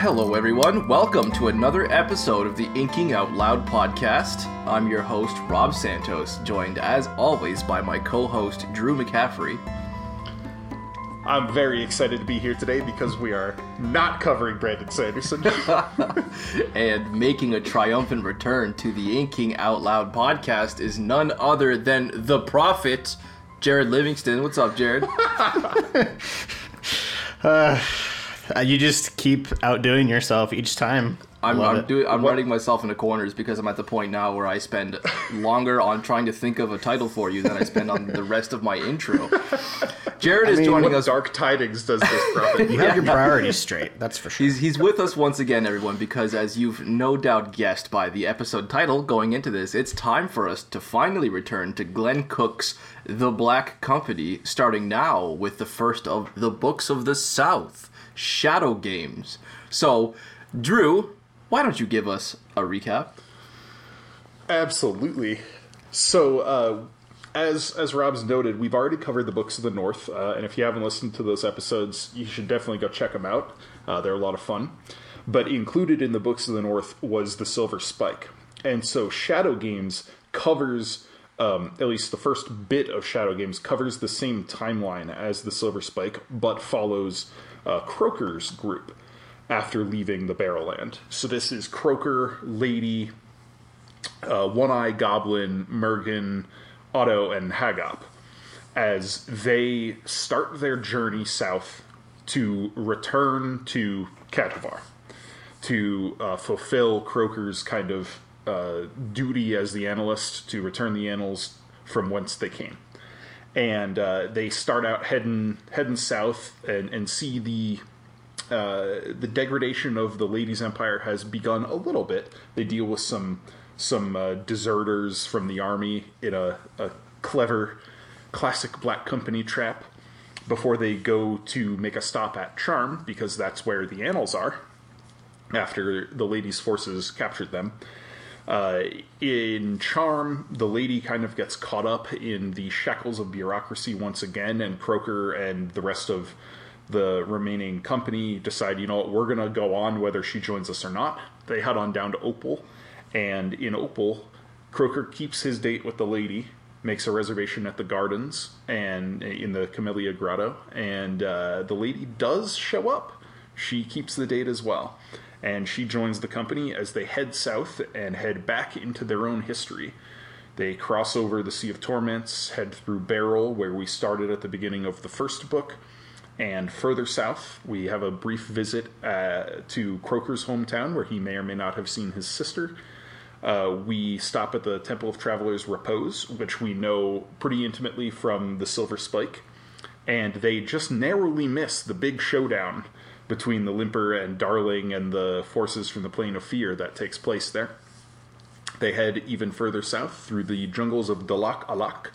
Hello, everyone. Welcome to another episode of the Inking Out Loud podcast. I'm your host, Rob Santos, joined as always by my co host, Drew McCaffrey. I'm very excited to be here today because we are not covering Brandon Sanderson. and making a triumphant return to the Inking Out Loud podcast is none other than the prophet, Jared Livingston. What's up, Jared? uh, you just keep outdoing yourself each time. I'm, I'm, doing, I'm running myself into corners because I'm at the point now where I spend longer on trying to think of a title for you than I spend on the rest of my intro. Jared I is mean, joining us. Dark tidings does this, prophet? you have your priorities straight. That's for sure. He's he's with us once again, everyone, because as you've no doubt guessed by the episode title going into this, it's time for us to finally return to Glenn Cook's The Black Company, starting now with the first of the Books of the South, Shadow Games. So, Drew, why don't you give us a recap? Absolutely. So, uh, as as Rob's noted, we've already covered the books of the North, uh, and if you haven't listened to those episodes, you should definitely go check them out. Uh, they're a lot of fun. But included in the books of the North was the Silver Spike, and so Shadow Games covers. Um, at least the first bit of Shadow Games covers the same timeline as the Silver Spike, but follows uh, Croaker's group after leaving the Barrowland. So this is Croaker, Lady, uh, One Eye Goblin, Murgen, Otto, and Hagop as they start their journey south to return to Khatovar to uh, fulfill Croaker's kind of uh, duty as the annalist to return the annals from whence they came. And uh, they start out heading heading south and, and see the uh, the degradation of the ladies' empire has begun a little bit. They deal with some some uh, deserters from the army in a, a clever, classic Black Company trap before they go to make a stop at Charm because that's where the annals are. After the ladies' forces captured them. Uh, in Charm, the lady kind of gets caught up in the shackles of bureaucracy once again, and Croaker and the rest of the remaining company decide, you know what, we're going to go on whether she joins us or not. They head on down to Opal, and in Opal, Croaker keeps his date with the lady, makes a reservation at the gardens and in the Camellia Grotto, and uh, the lady does show up. She keeps the date as well, and she joins the company as they head south and head back into their own history. They cross over the Sea of Torments, head through Beryl, where we started at the beginning of the first book and further south, we have a brief visit uh, to Croaker's hometown, where he may or may not have seen his sister. Uh, we stop at the Temple of Travelers Repose, which we know pretty intimately from the Silver Spike, and they just narrowly miss the big showdown between the Limper and Darling and the forces from the Plain of Fear that takes place there. They head even further south through the jungles of Dalak Alak,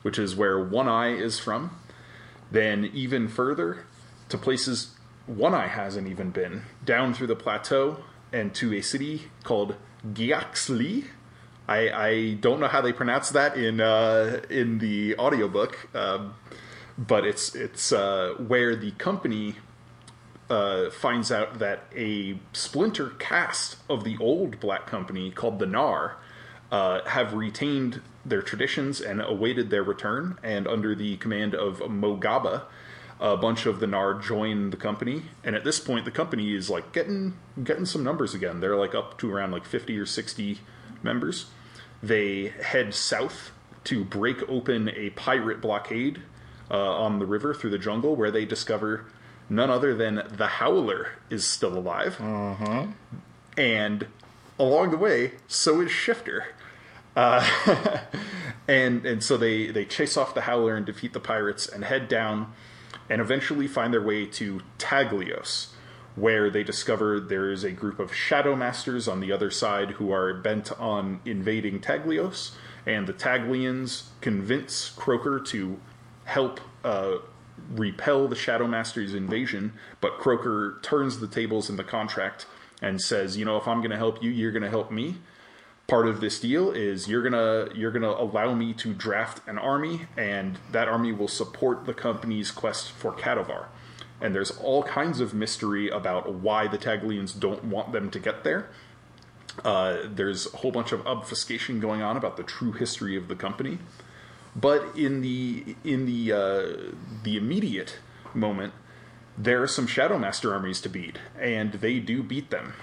which is where One Eye is from, then even further to places One Eye hasn't even been, down through the plateau and to a city called Gea-Xle. I, I don't know how they pronounce that in uh, in the audiobook, um, but it's it's uh, where the company uh, finds out that a splinter caste of the old black company called the Nar uh, have retained their traditions and awaited their return. And under the command of Mogaba, a bunch of the Nar join the company. And at this point, the company is like getting getting some numbers again. They're like up to around like fifty or sixty members. They head south to break open a pirate blockade uh, on the river through the jungle, where they discover none other than the Howler is still alive. Uh-huh. And along the way, so is Shifter. Uh, and and so they they chase off the Howler and defeat the pirates and head down, and eventually find their way to Taglios, where they discover there is a group of Shadow Masters on the other side who are bent on invading Taglios, and the Taglians convince Croaker to help. Uh, repel the Shadow Masters' invasion, but Croaker turns the tables in the contract and says, "You know, if I'm going to help you, you're going to help me." part of this deal is you're gonna you're gonna allow me to draft an army, and that army will support the company's quest for Khatovar. and there's all kinds of mystery about why the Taglians don't want them to get there. Uh, there's a whole bunch of obfuscation going on about the true history of the company. But in the in the uh, the immediate moment, there are some Shadow Master armies to beat, and they do beat them.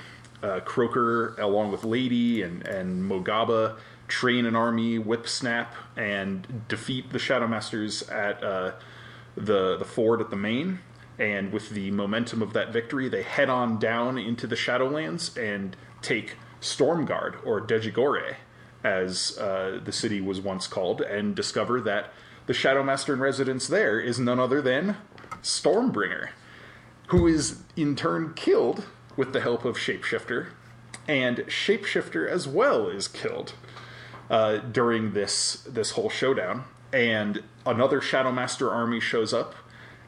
Uh, Croaker, along with Lady and and Mogaba, train an army, whip snap, and defeat the Shadow Masters at uh, the the ford at the main. And with the momentum of that victory, they head on down into the Shadowlands and take Stormguard or Dejagore, as uh, the city was once called, and discover that the Shadowmaster in residence there is none other than Stormbringer, who is in turn killed with the help of Shapeshifter, and Shapeshifter as well is killed uh, during this this whole showdown. And another Shadowmaster army shows up,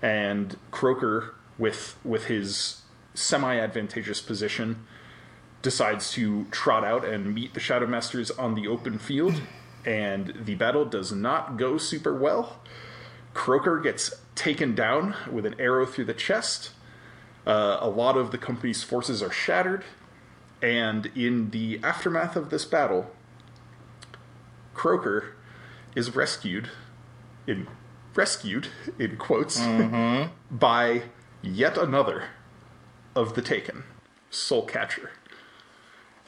and Croaker, with with his semi advantageous position, decides to trot out and meet the Shadowmasters on the open field, and the battle does not go super well. Croaker gets taken down with an arrow through the chest. Uh, a lot of the company's forces are shattered, and in the aftermath of this battle, Croaker is rescued in rescued in quotes by yet another of the Taken, Soulcatcher.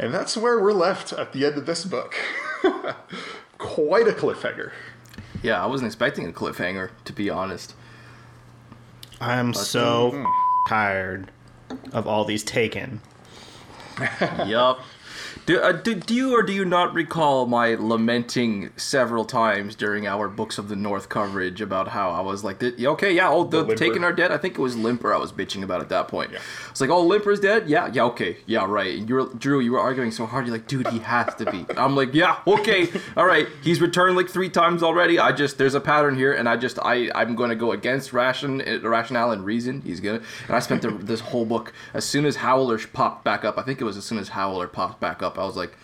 And that's where we're left at the end of this book. Quite a cliffhanger. Yeah, I wasn't expecting a cliffhanger, to be honest. I'm so mm, mm. tired of all these taken. yup. Do, uh, do, do you or do you not recall my lamenting several times during our Books of the North coverage about how I was like, okay, yeah, oh, the, The? Taken are dead. I think it was Limper I was bitching about at that point. It's like, oh, Limper's dead? Yeah, yeah, okay, yeah, right. And you were, Drew, you were arguing so hard. You're like, dude, he has to be. I'm like, yeah, okay, all right. He's returned like three times already. I just, there's a pattern here, and I just, I, I'm going to go against ration, uh, rationale and reason. He's gonna, and I spent the, this whole book as soon as Howler popped back up. I think it was as soon as Howler popped back up. I was like,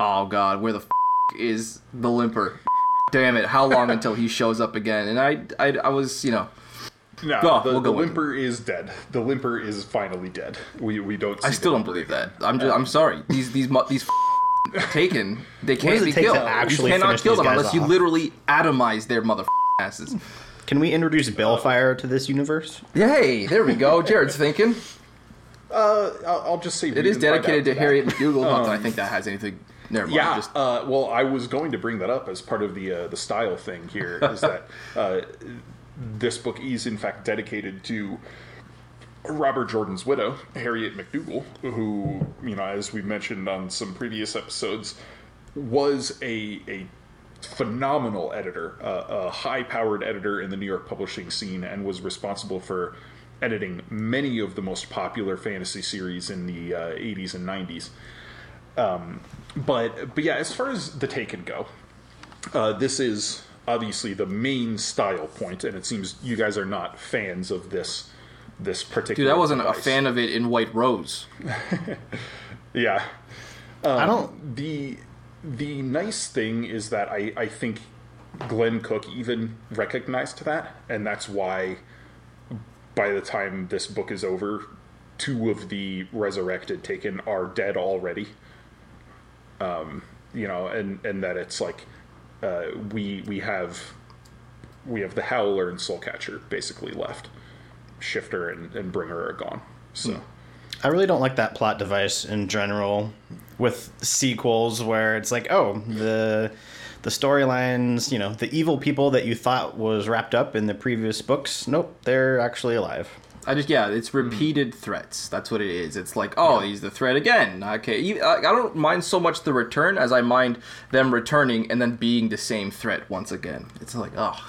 oh god, where the f- is the limper? Damn it! How long until he shows up again? And I, I, I was, you know, No, Oh, the, we'll the go with Limper is dead. The Limper is finally dead. We we don't. See I still don't Limper believe that. I'm, just, I'm sorry. These, these, mu- these f- taken. They can't be killed. you cannot kill them guys unless you literally atomize their mother asses. Can we introduce uh, Balefire to this universe? Yay! There we go. Jared's thinking. Uh, I'll, I'll just say It is dedicated to Harriet McDougal. Not that I think that has anything. Never mind. Yeah. Just, uh, well, I was going to bring that up as part of the uh, the style thing here. is that uh, this book is in fact dedicated to Robert Jordan's widow, Harriet McDougal, who you know, as we mentioned on some previous episodes, was a a phenomenal editor, uh, a high powered editor in the New York publishing scene, and was responsible for editing many of the most popular fantasy series in the uh, 80s and 90s. Um, but but yeah, as far as the Taken go, uh, this is obviously the main style point, and it seems you guys are not fans of this this particular. dude, I wasn't a fan of it in White Rose. Yeah, Um, I don't. the the nice thing is that I, I think Glenn Cook even recognized that, and that's why by the time this book is over, two of the resurrected taken are dead already. Um, you know, and and that it's like uh, we we have we have the Howler and Soulcatcher basically left. Shifter and, and Bringer are gone. So. I really don't like that plot device in general with sequels where it's like, oh, the the storylines, you know, the evil people that you thought was wrapped up in the previous books, nope, they're actually alive. I just yeah, it's repeated threats. That's what it is. It's like oh, he's the threat again. Okay, I I don't mind so much the return as I mind them returning and then being the same threat once again. It's like oh,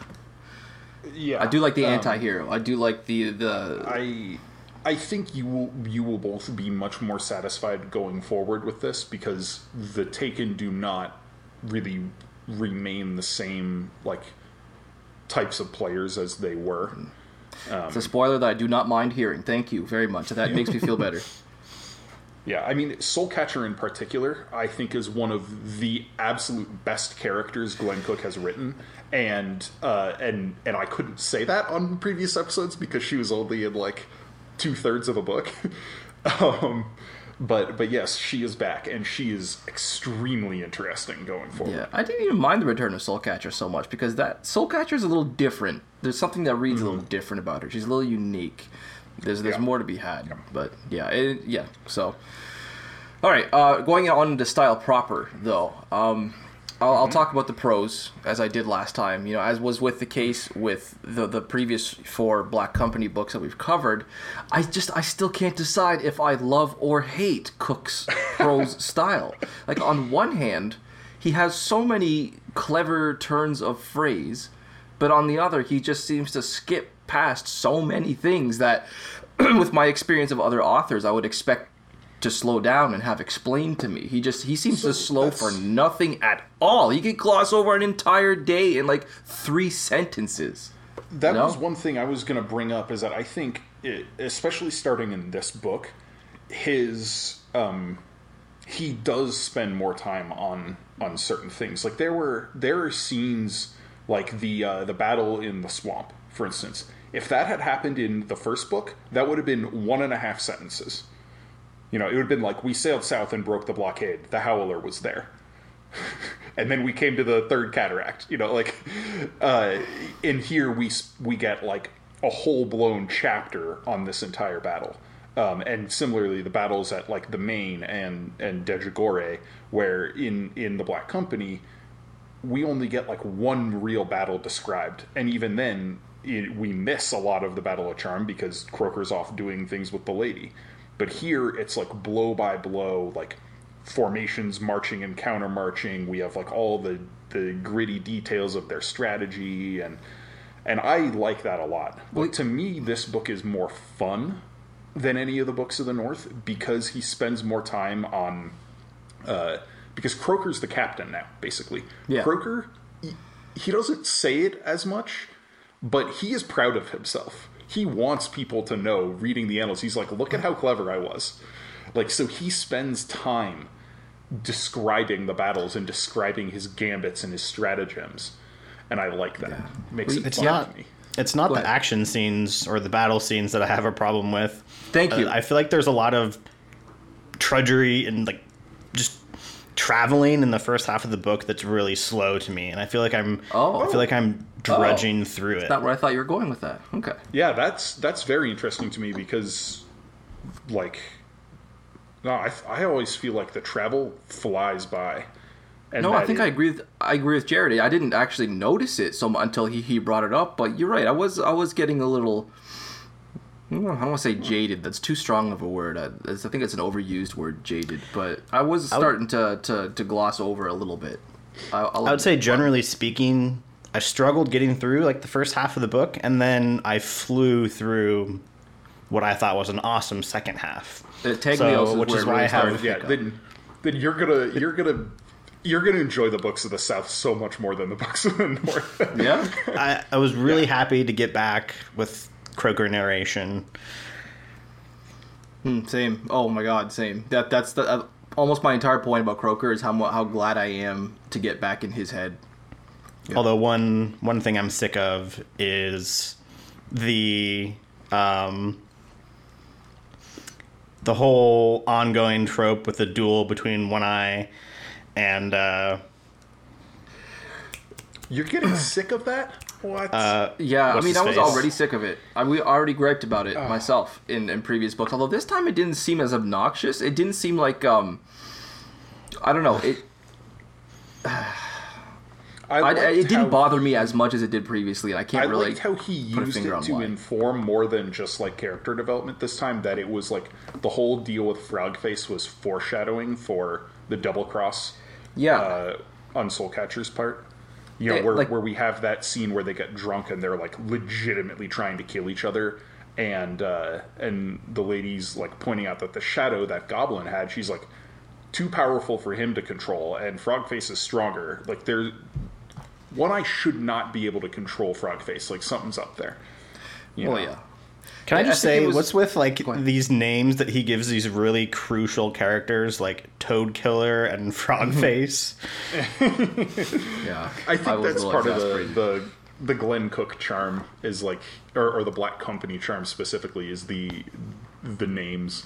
Yeah, I do like the um, anti-hero. I do like the the I I think you will you will both be much more satisfied going forward with this because the Taken do not really remain the same like types of players as they were. it's a spoiler that I do not mind hearing. Thank you very much. That makes me feel better. Yeah, I mean, Soulcatcher in particular, I think is one of the absolute best characters Glenn Cook has written, and uh, and and I couldn't say that on previous episodes because she was only in like two thirds of a book. um, but but yes, she is back, and she is extremely interesting going forward. Yeah, I didn't even mind the return of Soulcatcher so much because that Soulcatcher is a little different. There's something that reads a little different about her. She's a little unique. There's there's Mm-hmm. Yeah. more to be had, but yeah, it, yeah. So, all right, uh, going on into style proper though. Um, I'll, Mm-hmm. I'll talk about the prose as I did last time. You know, as was with the case with the the previous four Black Company books that we've covered. I just I still can't decide if I love or hate Cook's prose style. Like on one hand, he has so many clever turns of phrase, but on the other, he just seems to skip past so many things that, with my experience of other authors, I would expect to slow down and have explained to me. He just he seems to slow for nothing at all. He could gloss over an entire day in like three sentences. That No? was one thing I was going to bring up is that I think, it, especially starting in this book, his um, he does spend more time on on certain things. Like there were there are scenes like the uh, the battle in the swamp, for instance. If that had happened in the first book, that would have been one and a half sentences. You know, it would have been like we sailed south and broke the blockade. The Howler was there. And then we came to the third cataract you know like uh in here we we get like a whole blown chapter on this entire battle. Um and similarly the battles at like the main and and dejagore where in in the black company we only get like one real battle described. And even then it, we miss a lot of the battle of charm because croaker's off doing things with the lady but here it's like blow by blow like formations marching and counter marching we have like all the the gritty details of their strategy and and i like that a lot. Like to me this book is more fun than any of the books of the north because he spends more time on uh because croaker's the captain now basically. Yeah. croaker he, he doesn't say it as much but he is proud of himself he wants people to know reading the annals he's like look at how clever i was like so he spends time describing the battles and describing his gambits and his stratagems and i like that makes it It's fun not. to me It's not the action scenes or the battle scenes that I have a problem with. Thank Uh, you. I feel like there's a lot of trudgery and like just traveling in the first half of the book that's really slow to me, and I feel like I'm. Oh. I feel like oh. I'm oh. drudging through it. Not where I thought you were going with that. Okay. yeah that's that's very interesting to me because like no i, I always feel like the travel flies by and No, I think it- I agree. With, I agree with Jared. I didn't actually notice it so mu- until he, he brought it up. But you're right. I was I was getting a little. I don't want to say jaded. That's too strong of a word. I, I think it's an overused word, jaded. But I was starting to, to, to gloss over a little bit. I, I'll would say generally speaking, I struggled getting through like the first half of the book, and then I flew through what I thought was an awesome second half. Uh, Taglios So, is which where is it why I have- started yeah then then you're gonna you're gonna you're gonna enjoy the books of the south so much more than the books of the north Yeah. I, I was really happy to get back with Croaker narration. Mm, Same. Oh my God, same. That that's the uh, almost my entire point about Croaker is how how glad I am to get back in his head. Although one one thing I'm sick of is the um, the whole ongoing trope with the duel between One Eye and uh, you're getting sick of that what uh, Yeah, What's I mean, I was already sick of it. I we already griped about it myself in, in previous books. Although this time it didn't seem as obnoxious. It didn't seem like um, I don't know. It I, liked it didn't how- bother me as much as it did previously, and I can't I really. liked how he used it to why. inform more than just like character development this time. That it was like the whole deal with Frogface was foreshadowing for the double cross yeah, uh, on Soulcatcher's part. You know, Yeah, where, like- where we have that scene where they get drunk and they're like legitimately trying to kill each other, and uh, and the lady's like pointing out that the shadow that Goblin had, she's like too powerful for him to control, and Frogface is stronger. Like there, one I should not be able to control Frogface. Like something's up there. You well, know? yeah. Can I just think say, was- what's with like these names that he gives these really crucial characters like Toad Killer and Frog Face? Yeah, I think was a that's part of the, the the Glenn Cook charm is like, or, or the Black Company charm specifically is the the names.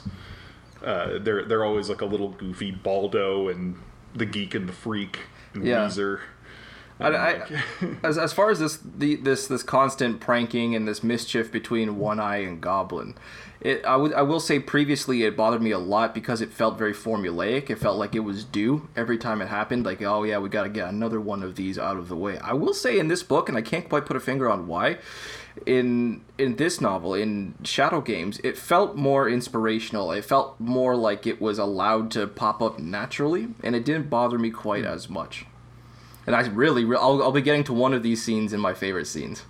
Uh, they're they're always like a little goofy Baldo and the Geek and the Freak and Yeah. Weezer. I, I, as, as far as this the, this this constant pranking and this mischief between One Eye and Goblin, it I would I will say previously it bothered me a lot because it felt very formulaic. It felt like it was due every time it happened. Like oh yeah, we got to get another one of these out of the way. I will say in this book, and I can't quite put a finger on why. In in this novel, in Shadow Games, it felt more inspirational. It felt more like it was allowed to pop up naturally, and it didn't bother me quite hmm. as much. And I really, re- I'll, I'll be getting to one of these scenes in my favorite scenes.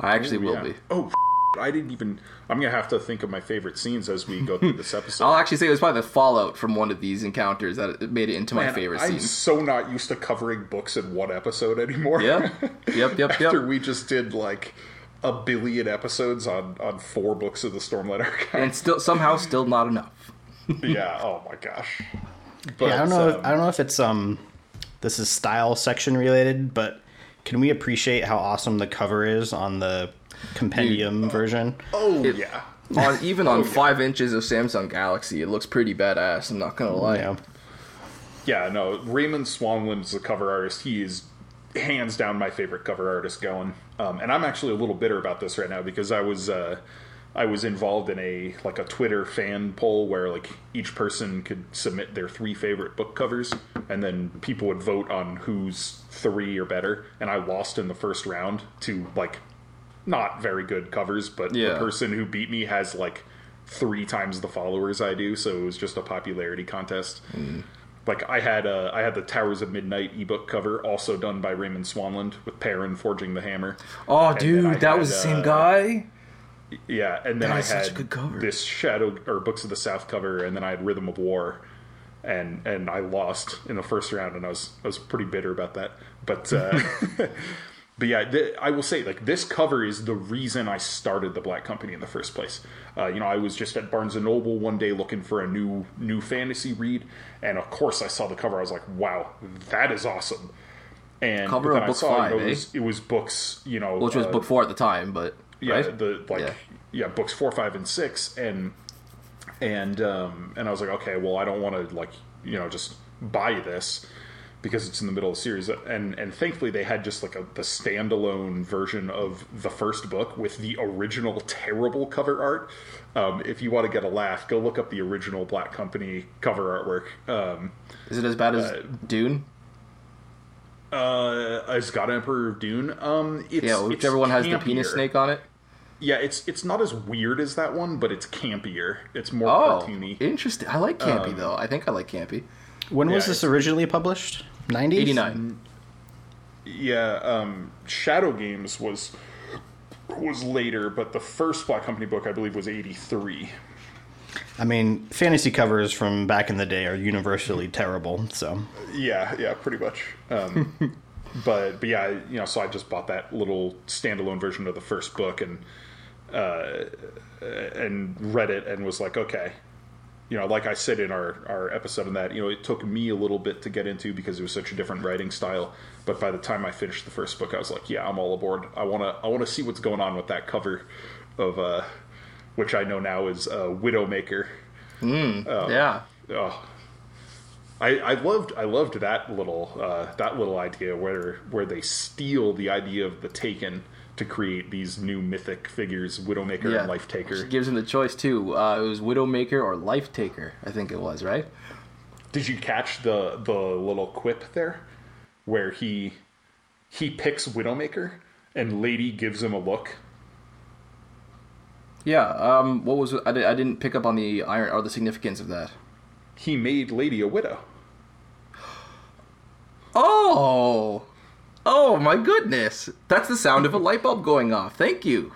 I actually will Yeah. be. Oh, I didn't even. I'm gonna have to think of my favorite scenes as we go through this episode. I'll actually say it was probably the fallout from one of these encounters that made it into my favorite I'm scenes. so not used to covering books in one episode anymore. Yeah. Yep, yep, yep. After yep. we just did like a billion episodes on on four books of the Stormlight Archive. And still, somehow, still not enough. yeah. Oh my gosh. But, yeah, I don't know. um, I don't know if it's um, this is style section related, but can we appreciate how awesome the cover is on the compendium version? oh It- yeah. On, even on five inches of Samsung Galaxy, it looks pretty badass. I'm not gonna lie. Yeah. Yeah, no, Raymond Swanland is the cover artist. He is hands down my favorite cover artist going. Um, and I'm actually a little bitter about this right now because I was uh, I was involved in a like a Twitter fan poll where like each person could submit their three favorite book covers, and then people would vote on whose three are better. And I lost in the first round to like not very good covers, but Yeah. the person who beat me has like three times the followers I do, so it was just a popularity contest. Like I had uh, I had the Towers of Midnight ebook cover, also done by Raymond Swanland with Perrin forging the hammer. Oh, And dude, that was the same uh, guy. Yeah, and then I had a good cover. this Shadow or Books of the South cover, and then I had Rhythm of War, and and I lost in the first round, and I was I was pretty bitter about that. But uh, but yeah, th- I will say like this cover is the reason I started the Black Company in the first place. Uh, you know, I was just at Barnes and Noble one day looking for a new new fantasy read, and of course I saw the cover. I was like, wow, that is awesome. And Cover of book saw, five, you know, eh? it, was, it was books, you know, Which was uh, book four at the time, but yeah, right? the like Yeah. yeah. books four, five, and six, and and um, and I was like, okay, well, I don't want to like you know just buy this because it's in the middle of the series, and and thankfully they had just like a the standalone version of the first book with the original terrible cover art. Um, if you want to get a laugh, go look up the original Black Company cover artwork. Um, Is it as bad as Dune? uh, as God Emperor of Dune, um, it's, Yeah, it's whichever one has the penis snake on it. Yeah, it's it's not as weird as that one, but it's campier. It's more Oh, cartoony. interesting. I like campy though. I think I like campy. When was this originally published? 90s? Eighty nine. Yeah, um, Shadow Games was was later, but the first Black Company book I believe was eighty three. I mean, fantasy covers from back in the day are universally terrible, so. Yeah, yeah, pretty much. Um, but but yeah, you know, so I just bought that little standalone version of the first book and uh, and read it and was like, okay. You know, like I said in our, our episode on that, you know, it took me a little bit to get into because it was such a different writing style. But by the time I finished the first book, I was like, yeah, I'm all aboard. I wanna I wanna see what's going on with that cover of uh, which I know now is uh, Widowmaker. yeah. Oh, I, I loved I loved that little uh, that little idea where where they steal the idea of the Taken to create these new mythic figures, Widowmaker Yeah. and Life Taker. She gives him the choice too. Uh, it was Widowmaker or Life Taker, I think it was, right? Did you catch the the little quip there, where he he picks Widowmaker and Lady gives him a look? Yeah. Um. What was? I, did, I didn't pick up on the iron or the significance of that. He made Lady a widow. Oh. Oh my goodness! That's the sound of a light bulb going off. Thank you.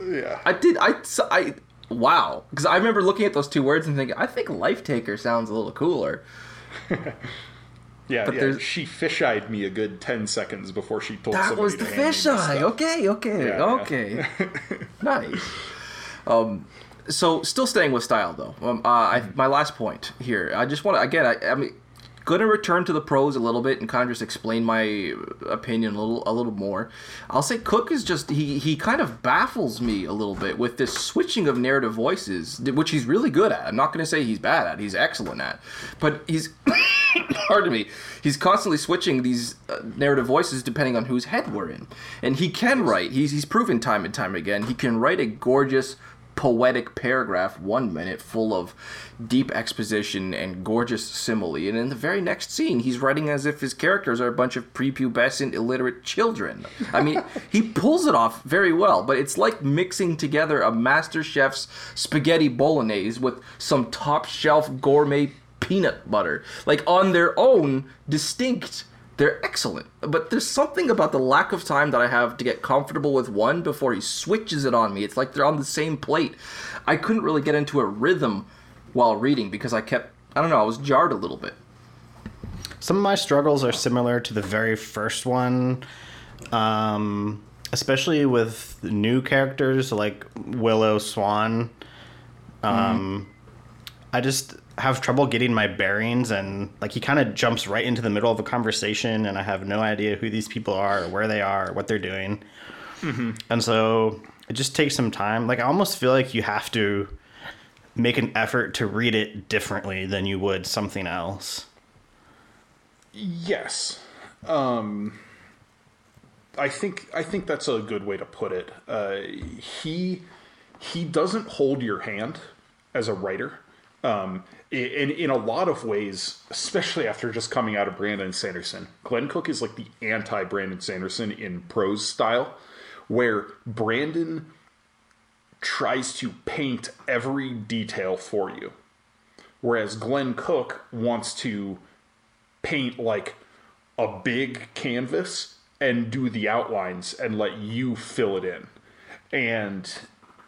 Yeah. I did. I. I wow. Because I remember looking at those two words and thinking, I think Life Taker sounds a little cooler. yeah, but yeah. there's- She fish-eyed me a good ten seconds before she told That somebody was the hand me this fisheye. Okay. Okay. Yeah, yeah. okay. nice. Um, so still staying with style though. Um, uh, I, my last point here. I just want to again. I, I mean, gonna return to the prose a little bit and kind of just explain my opinion a little a little more. I'll say Cook is just he he kind of baffles me a little bit with this switching of narrative voices, which he's really good at. I'm not gonna say he's bad at. He's excellent at, but he's pardon me. He's constantly switching these uh, narrative voices depending on whose head we're in, and he can write. He's he's proven time and time again he can write a gorgeous poetic paragraph one minute full of deep exposition and gorgeous simile. And in the very next scene he's writing as if his characters are a bunch of prepubescent illiterate children. I mean he pulls it off very well but it's like mixing together a master chef's spaghetti bolognese with some top shelf gourmet peanut butter. Like on their own distinct they're excellent. But there's something about the lack of time that I have to get comfortable with one before he switches it on me. It's like they're on the same plate. I couldn't really get into a rhythm while reading because I kept, I don't know, I was jarred a little bit. Some of my struggles are similar to the very first one, um, especially with new characters like Willow Swan. Um, mm-hmm. I just have trouble getting my bearings and like he kind of jumps right into the middle of a conversation and I have no idea who these people are or where they are or what they're doing. Mm-hmm. And so it just takes some time. Like I almost feel like you have to make an effort to read it differently than you would something else. Yes. Um I think I think that's a good way to put it. Uh, he he doesn't hold your hand as a writer. Um, in in a lot of ways, especially after just coming out of Brandon Sanderson, Glenn Cook is like the anti Brandon Sanderson in prose style, where Brandon tries to paint every detail for you, whereas Glenn Cook wants to paint like a big canvas and do the outlines and let you fill it in, and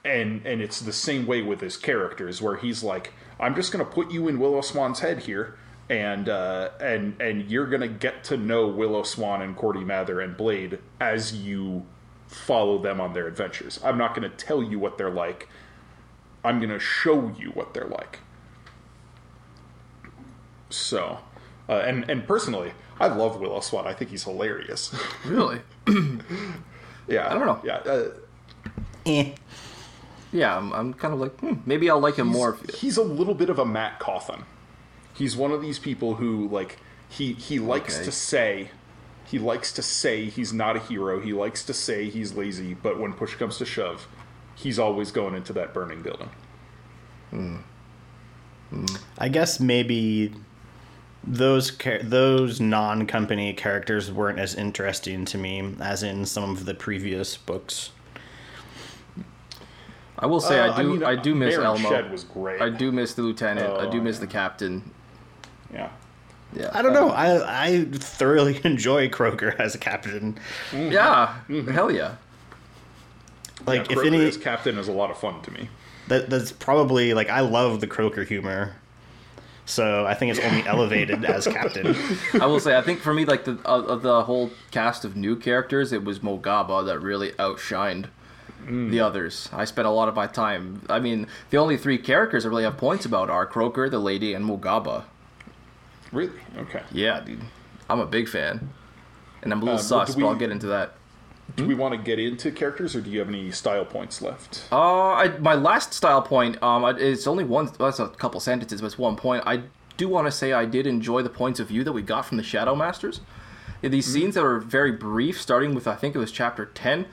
and and it's the same way with his characters where he's like I'm just going to put you in Willow Swan's head here, and uh, and and you're going to get to know Willow Swan and Cordy Mather and Blade as you follow them on their adventures. I'm not going to tell you what they're like. I'm going to show you what they're like. So, uh, and and personally, I love Willow Swan. I think he's hilarious. Really? yeah. I don't know. Yeah. Uh, eh yeah, I'm, I'm kind of like, hmm, maybe I'll like him he's, more. He's a little bit of a Mat Cauthon. He's one of these people who like he he likes okay. to say he likes to say he's not a hero. He likes to say he's lazy, but when push comes to shove, he's always going into that burning building. Hmm. Hmm. I guess maybe those those non-company characters weren't as interesting to me as in some of the previous books. I will say uh, I do I, mean, I do miss Elmo. Shed was great. I do miss the lieutenant. I do miss yeah. the captain. Yeah. Yeah. I don't know. I I thoroughly enjoy Croaker as a captain. Mm-hmm. Yeah. Mm-hmm. Hell yeah. Like yeah, if any as captain is a lot of fun to me. That that's probably like I love the Croaker humor. So I think it's only elevated as captain. I will say I think for me like the uh, of the whole cast of new characters it was Mogaba that really outshined mm. the others. I spent a lot of my time. I mean, the only three characters I really have points about are Croaker, the lady, and Mogaba. Really? Okay. Yeah, dude. I'm a big fan. And I'm a little uh, sus, we, but I'll get into that. Do hmm? we want to get into characters, or do you have any style points left? Uh, I, my last style point, um, it's only one. Well, that's a couple sentences, but it's one point. I do want to say I did enjoy the points of view that we got from the Shadow Masters. These mm-hmm. scenes that were very brief, starting with I think it was chapter ten,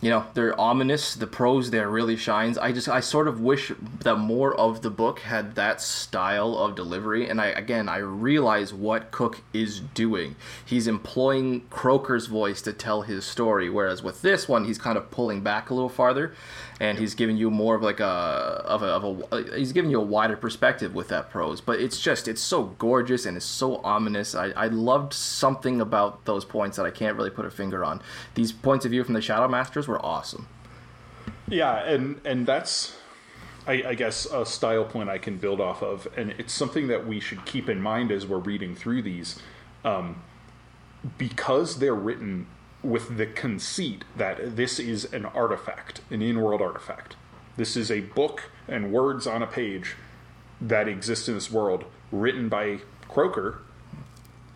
you know they're ominous the prose there really shines. I just i sort of wish that more of the book had that style of delivery and i again i realize what cook is doing. He's employing croaker's voice to tell his story whereas with this one he's kind of pulling back a little farther and he's giving you more of like a of a, of a he's giving you a wider perspective with that prose. But it's just it's so gorgeous and it's so ominous. I, I loved something about those points that i can't really put a finger on. These points of view from the shadow masters were awesome. Yeah and and that's I, I guess a style point i can build off of. And it's something that we should keep in mind as we're reading through these um, because they're written with the conceit that this is an artifact, an in world artifact. This is a book and words on a page that exist in this world, written by Croaker.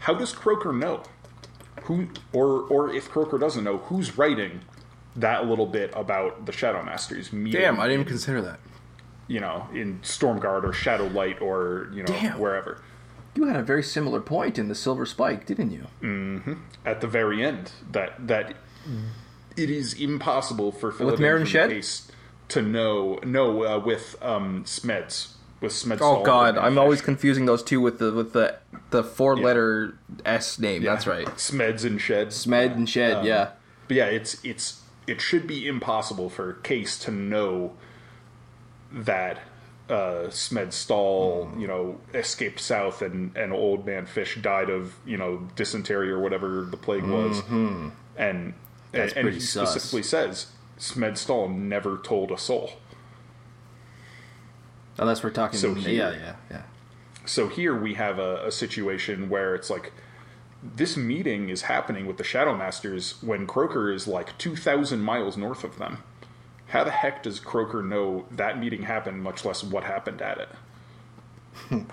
How does Croaker know? Who, or or if Croaker doesn't know, who's writing that little bit about the Shadow Masters? meeting Damn, I didn't even in- consider that. you know, in Stormguard or Shadowlight or you know Damn. wherever. You had a very similar point in the Silver Spike, didn't you? At the very end, that that it is impossible for Philadelphia? To know. No, uh, with um, Smeds with Smeds. Oh God, I'm Fish. always confusing those two with the with the the four letter S name. That's right. Smeds and Shed. Smed and Shed. Um, yeah. But yeah, it's it's it should be impossible for Case to know that uh, Smed Stall, you know, escaped south and and old man Fish died of you know dysentery or whatever the plague was, and Mm-hmm. That's and, and he sus. specifically says Smed Stall never told a soul. Unless we're talking. So yeah, here- yeah, yeah. So here we have a, a situation where it's like this meeting is happening with the Shadow Masters when Croaker is like 2,000 miles north of them. How the heck does Croaker know that meeting happened, much less what happened at it?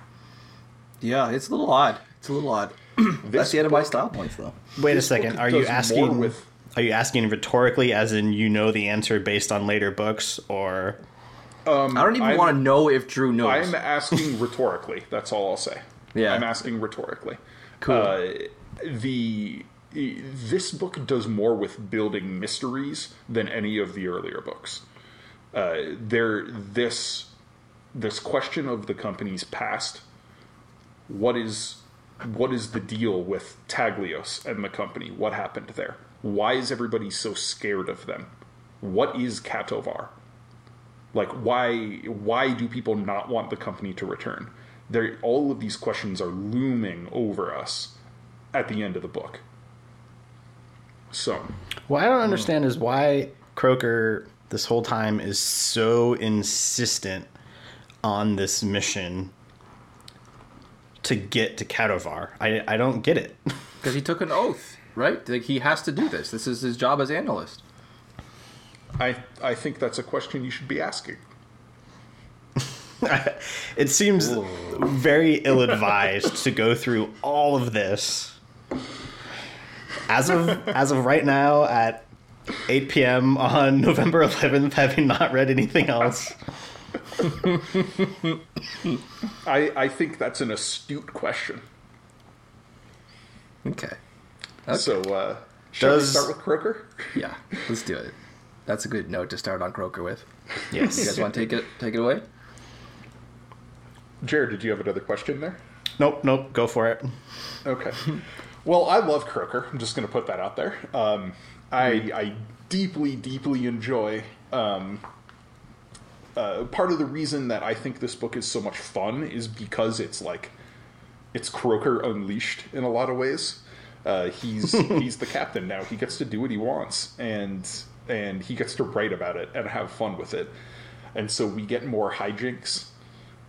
Yeah, it's a little odd. It's a little odd. That's the end of my style points, though. Wait a second. Are you asking with- Are you asking rhetorically, as in you know the answer based on later books, or I don't even I'm- want to know if Drew knows. I'm asking rhetorically. That's all I'll say. Yeah. I'm asking rhetorically. Cool. Uh, the this book does more with building mysteries than any of the earlier books. Uh, there, this this question of the company's past. What is what is the deal with Taglios and the company? What happened there? Why is everybody so scared of them? What is Khatovar? Like why why do people not want the company to return? There all of these questions are looming over us at the end of the book. So what I don't understand is why Croaker this whole time is so insistent on this mission to get to Khatovar. I I don't get it. Because he took an oath, right? Like he has to do this. This is his job as annalist. I I think that's a question you should be asking. It seems very ill-advised to go through all of this. As of as of right now at 8 p.m. on November 11th, having not read anything else. I, I think that's an astute question. Okay. So uh shall Does- we start with Croaker? Yeah, let's do it. That's a good note to start on Croaker with. Yes. You guys want to take it take it away? Jared, did you have another question there? Nope, nope, go for it. Okay. Well, I love Croaker. I'm just going to put that out there. Um, I, I deeply, deeply enjoy. Um, uh, part of the reason that I think this book is so much fun is because it's like it's Croaker unleashed in a lot of ways. Uh, he's he's the captain now. He gets to do what he wants, and and he gets to write about it and have fun with it. And so we get more hijinks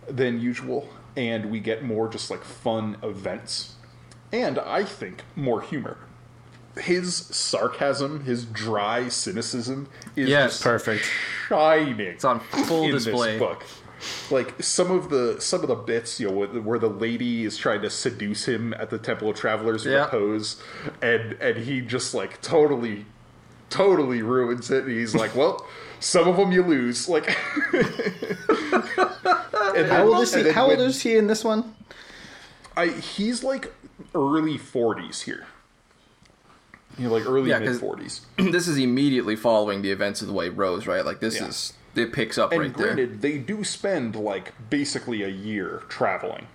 than usual, and we get more just like fun events, and I think more humor. His sarcasm, his dry cynicism is Yes. just Perfect. shining. It's on full in display. this book. Like some of the some of the bits, you know, where- where the lady is trying to seduce him at the Temple of Travelers with Yeah. a pose, and and he just like totally, totally ruins it. And he's like, "Well, some of them you lose." Like, and How old is he? How old when- is he in this one? I? He's like early forties here. You know, like early Yeah, mid 'cause- forties. this is immediately following the events of the White Rose, right? Like this Yeah. is it picks up And right there. granted, they do spend like basically a year traveling.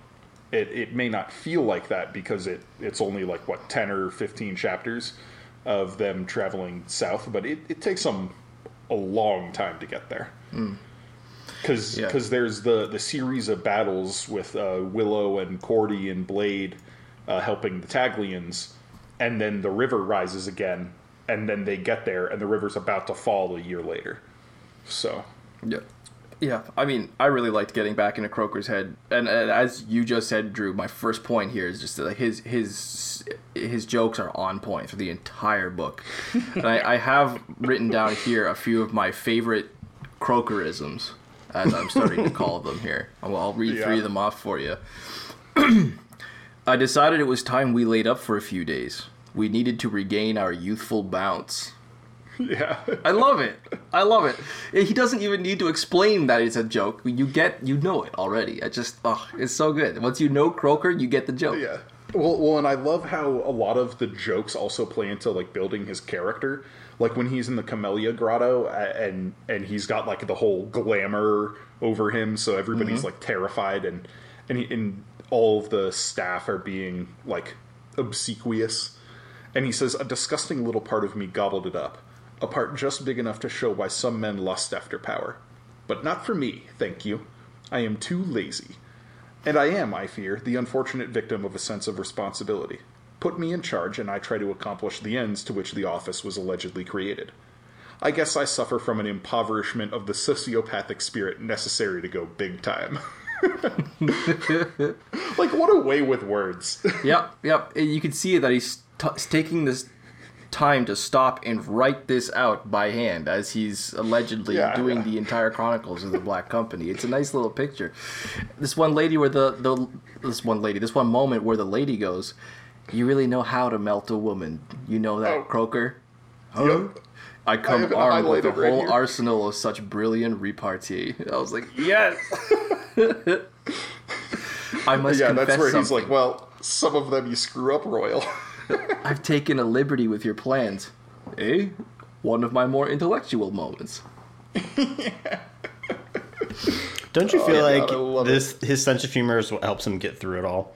It it may not feel like that because it it's only like what ten or fifteen chapters of them traveling south, but it, it takes them a long time to get there. Because Yeah. there's the the series of battles with uh, Willow and Cordy and Blade uh, helping the Taglians, and then the river rises again, and then they get there, and the river's about to fall a year later. So Yeah. Yeah, I mean, I really liked getting back into Croaker's head, and, and as you just said, Drew, my first point here is just that his his his jokes are on point for the entire book, and I, I have written down here a few of my favorite Croakerisms, as I'm starting to call them here. I'll, I'll read Yeah. three of them off for you. I decided it was time we laid up for a few days. We needed to regain our youthful bounce. Yeah. I love it. I love it. He doesn't even need to explain that it's a joke. You get, you know it already. I just, oh, it's so good. Once you know Croaker, you get the joke. Yeah. Well, well, and I love how a lot of the jokes also play into like building his character. Like when he's in the Camellia Grotto, and and he's got like the whole glamour over him, so everybody's mm-hmm. like terrified, and and, he, and all of the staff are being like obsequious. And he says, "A disgusting little part of me gobbled it up, a part just big enough to show why some men lust after power, but not for me, thank you. I am too lazy." And I am, I fear, the unfortunate victim of a sense of responsibility. Put me in charge, and I try to accomplish the ends to which the office was allegedly created. I guess I suffer from an impoverishment of the sociopathic spirit necessary to go big time. like, what a way with words. Yep, yep. And You can see that he's t- taking this time to stop and write this out by hand as he's allegedly Yeah, doing yeah. the entire chronicles of the Black Company. It's a nice little picture. This one lady where the, the this one lady, this one moment where the lady goes, "You really know how to melt a woman. You know that, Oh. Croaker." Yep. I come have it armed with a highlighted right whole here. arsenal of such brilliant repartee. I was like, yes. I must yeah, confess that's where he's like, well, some of them you screw up royal. I've taken a liberty with your plans. Eh? One of my more intellectual moments. Don't you feel yeah, like I love this his sense of humor is what helps him get through it all?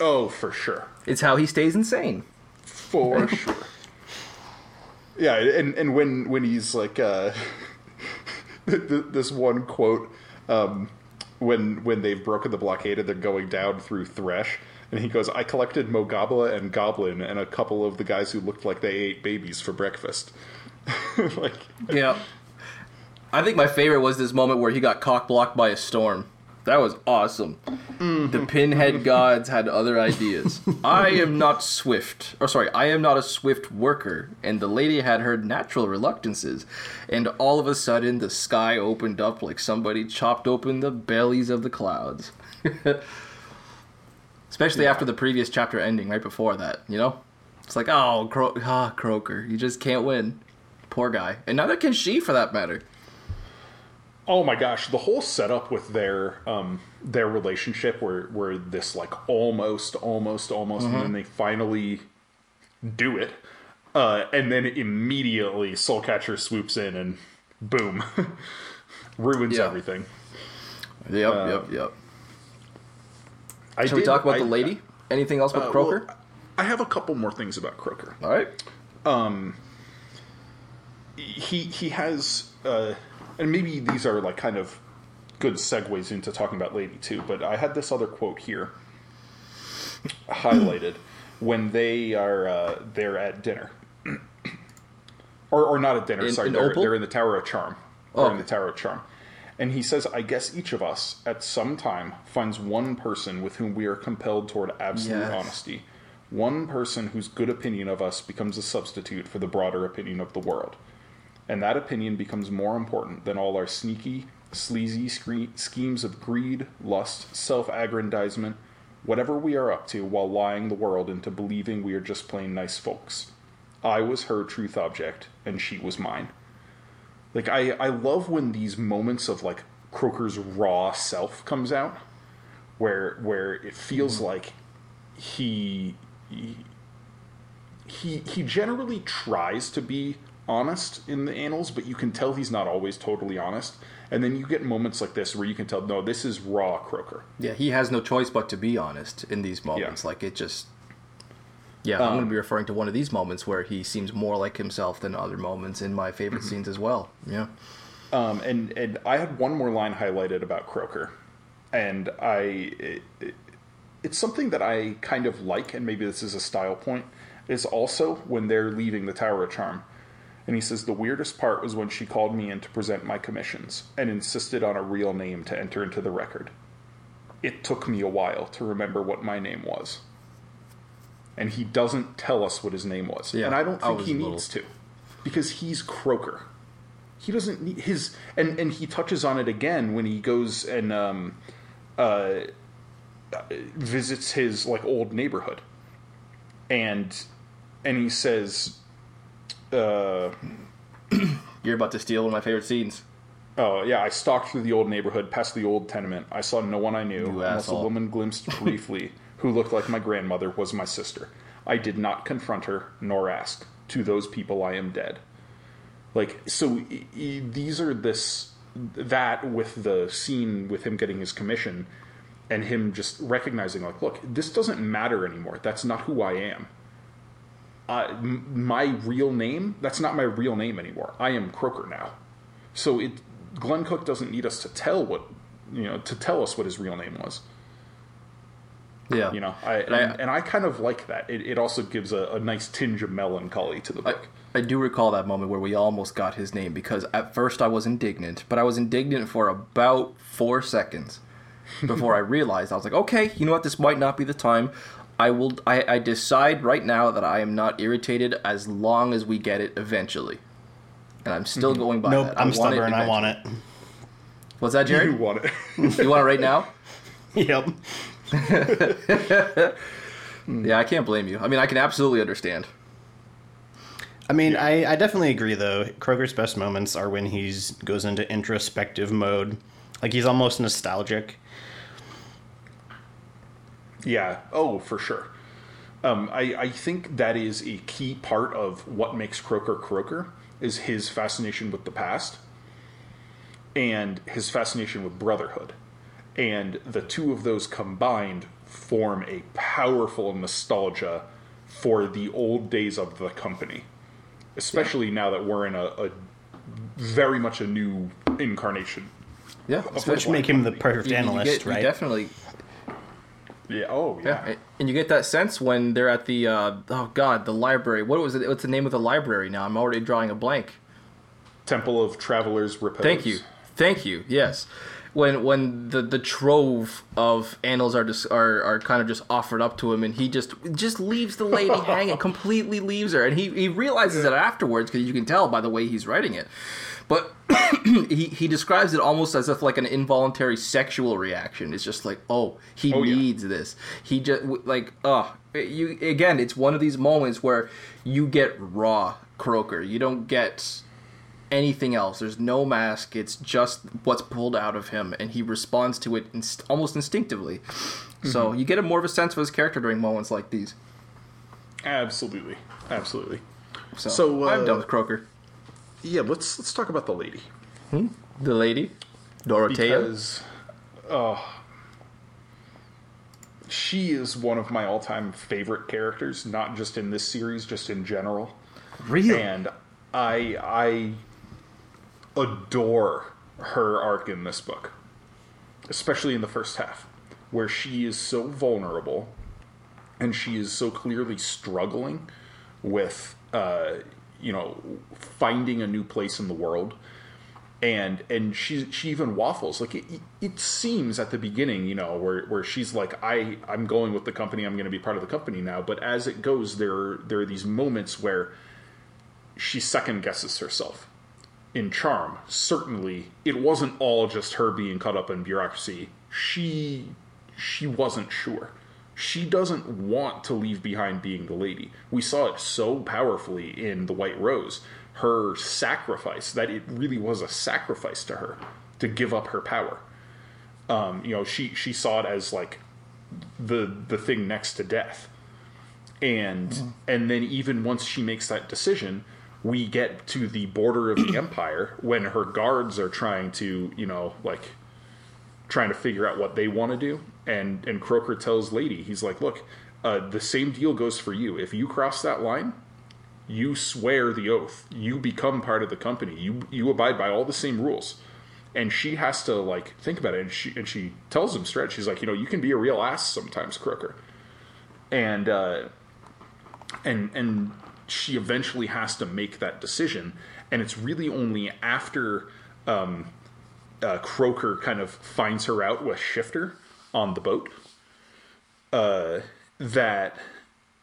oh, for sure. It's how he stays insane. For sure. Yeah, and and when when he's like uh th- th- this one quote um when when they've broken the blockade and they're going down through Thresh and he goes, "I collected Mogaba and Goblin and a couple of the guys who looked like they ate babies for breakfast." like Yeah. I think my favorite was this moment where he got cock blocked by a storm. That was awesome. The pinhead gods had other ideas. I am not swift. Or sorry, I am not a swift worker. And the lady had her natural reluctances. And all of a sudden the sky opened up like somebody chopped open the bellies of the clouds. Especially after the previous chapter ending, right before that, you know? It's like, oh, Cro- ah, Croaker, you just can't win. Poor guy. And neither can she, for that matter. Oh my gosh, the whole setup with their um their relationship where where this like almost almost almost and then they finally do it. Uh and then immediately Soulcatcher swoops in and boom. ruins Yeah. everything. Yep, Uh, yep, yep. I Shall we talk about I- the lady? Anything else about uh, Croaker? well, I have a couple more things about Croaker. All right. Um, he he has uh and maybe these are like kind of good segues into talking about lady too but i had this other quote here highlighted when they are uh they're at dinner. Or or not at dinner In- sorry in they're, they're in the tower of charm. Oh, in the tower of charm. And he says i guess each of us at some time finds one person with whom we are compelled toward absolute Yes. honesty. One person whose good opinion of us becomes a substitute for the broader opinion of the world and that opinion becomes more important than all our sneaky, sleazy scre- schemes of greed, lust, self aggrandizement, whatever we are up to while lying the world into believing we are just plain nice folks. I was her truth object, and she was mine. Like, I, I love when these moments of, like, Croaker's raw self comes out, where, where it feels mm-hmm. like he, he he he generally tries to be honest in the annals, but you can tell he's not always totally honest. And then you get moments like this where you can tell, no, this is raw Croaker. Yeah, he has no choice but to be honest in these moments. Yeah. Like it just. Yeah, I'm going to Um, be referring to one of these moments where he seems more like himself than other moments in my favorite Mm-hmm. scenes as well. Yeah. Um, and and I had one more line highlighted about Croaker, and I it, it- it's something that I kind of like, and maybe this is a style point. Is also when they're leaving the Tower of Charm, and he says the weirdest part was when she called me in to present my commissions and insisted on a real name to enter into the record. It took me a while to remember what my name was. And he doesn't tell us what his name was. Yeah, and I don't think was he little- needs to. Because he's Croaker. he doesn't need his and and he touches on it again when he goes and um, uh, visits his like old neighborhood, and and he says, uh, You're about to steal one of my favorite scenes. "Oh yeah, I stalked through the old neighborhood, past the old tenement. I saw no one I knew, unless a woman glimpsed briefly, who looked like my grandmother was my sister. I did not confront her nor ask. To those people, I am dead." Like so, e- e- these are this that with the scene with him getting his commission and him just recognizing like look this doesn't matter anymore that's not who i am uh, m- my real name that's not my real name anymore i am croaker now so it glenn cook doesn't need us to tell what you know to tell us what his real name was Yeah. you know i and, I- and i kind of like that it, it also gives a, a nice tinge of melancholy to the I, book I do recall that moment where we almost got his name because at first I was indignant, but I was indignant for about four seconds before I realized I was like, okay, you know what? This might not be the time. I will. I, I decide right now that I am not irritated as long as we get it eventually, and I'm still mhm. going by Nope, that. I I'm want it stubborn. I want eventually. What's that, Jerry? you want it you want it right now? yep. Yeah, I can't blame you. I mean, I can absolutely understand. I mean, I, I definitely agree though. Croaker's best moments are when he's goes into introspective mode. Like he's almost nostalgic. Yeah. Oh, for sure. Um, I, I think that is a key part of what makes Croaker Croaker is his fascination with the past and his fascination with brotherhood. And the two of those combined form a powerful nostalgia for the old days of the company. Especially now that we're in a, a very much a new incarnation. Yeah, Which make him the perfect You- you annalist, get- you right? definitely Yeah. Oh, yeah. Yeah, and you get that sense when they're at the uh, oh god, the library. What was it? What's the name of the library now? I'm already drawing a blank. Temple of Travelers Repose. Thank you, thank you. Yes, when when the the trove of annals are just are, are kind of just offered up to him, and he just just leaves the lady hanging, completely leaves her, and he he realizes it afterwards because you can tell by the way he's writing it. But he he describes it almost as if like an involuntary sexual reaction. It's just like, oh, he Oh, yeah. needs this. He just like, oh, you again. It's one of these moments where you get raw Croaker. You don't get anything else. There's no mask. It's just what's pulled out of him, and he responds to it inst- almost instinctively. So you get a more of a sense of his character during moments like these. Absolutely, absolutely. So, So, I'm uh, done with Croaker. Yeah, let's let's talk about the lady The lady, Dorotea. because, oh, she is one of my all-time favorite characters. Not just in this series, just in general. Really? And I I adore her arc in this book, especially in the first half, where she is so vulnerable and she is so clearly struggling with uh, you know finding a new place in the world. And and she she even waffles. Like it, it seems at the beginning you know where where she's like I I'm going with the company. I'm going to be part of the company now. But as it goes there there are these moments where she second guesses herself in charm. Certainly it wasn't all just her being caught up in bureaucracy. She she wasn't sure she doesn't want to leave behind being the lady. We saw it so powerfully in the white rose her sacrifice that it really was a sacrifice to her to give up her power. Um, you know she she saw it as like the the thing next to death. And and then even once she makes that decision we get to the border of the empire when her guards are trying to you know like trying to figure out what they want to do and and croaker tells lady he's like look uh, the same deal goes for you. If you cross that line you swear the oath. You become part of the company. You you abide by all the same rules. And she has to like think about it and she and she tells him straight she's like you know you can be a real ass sometimes croaker. And uh and and she eventually has to make that decision and it's really only after um uh, croaker kind of finds her out with shifter on the boat uh that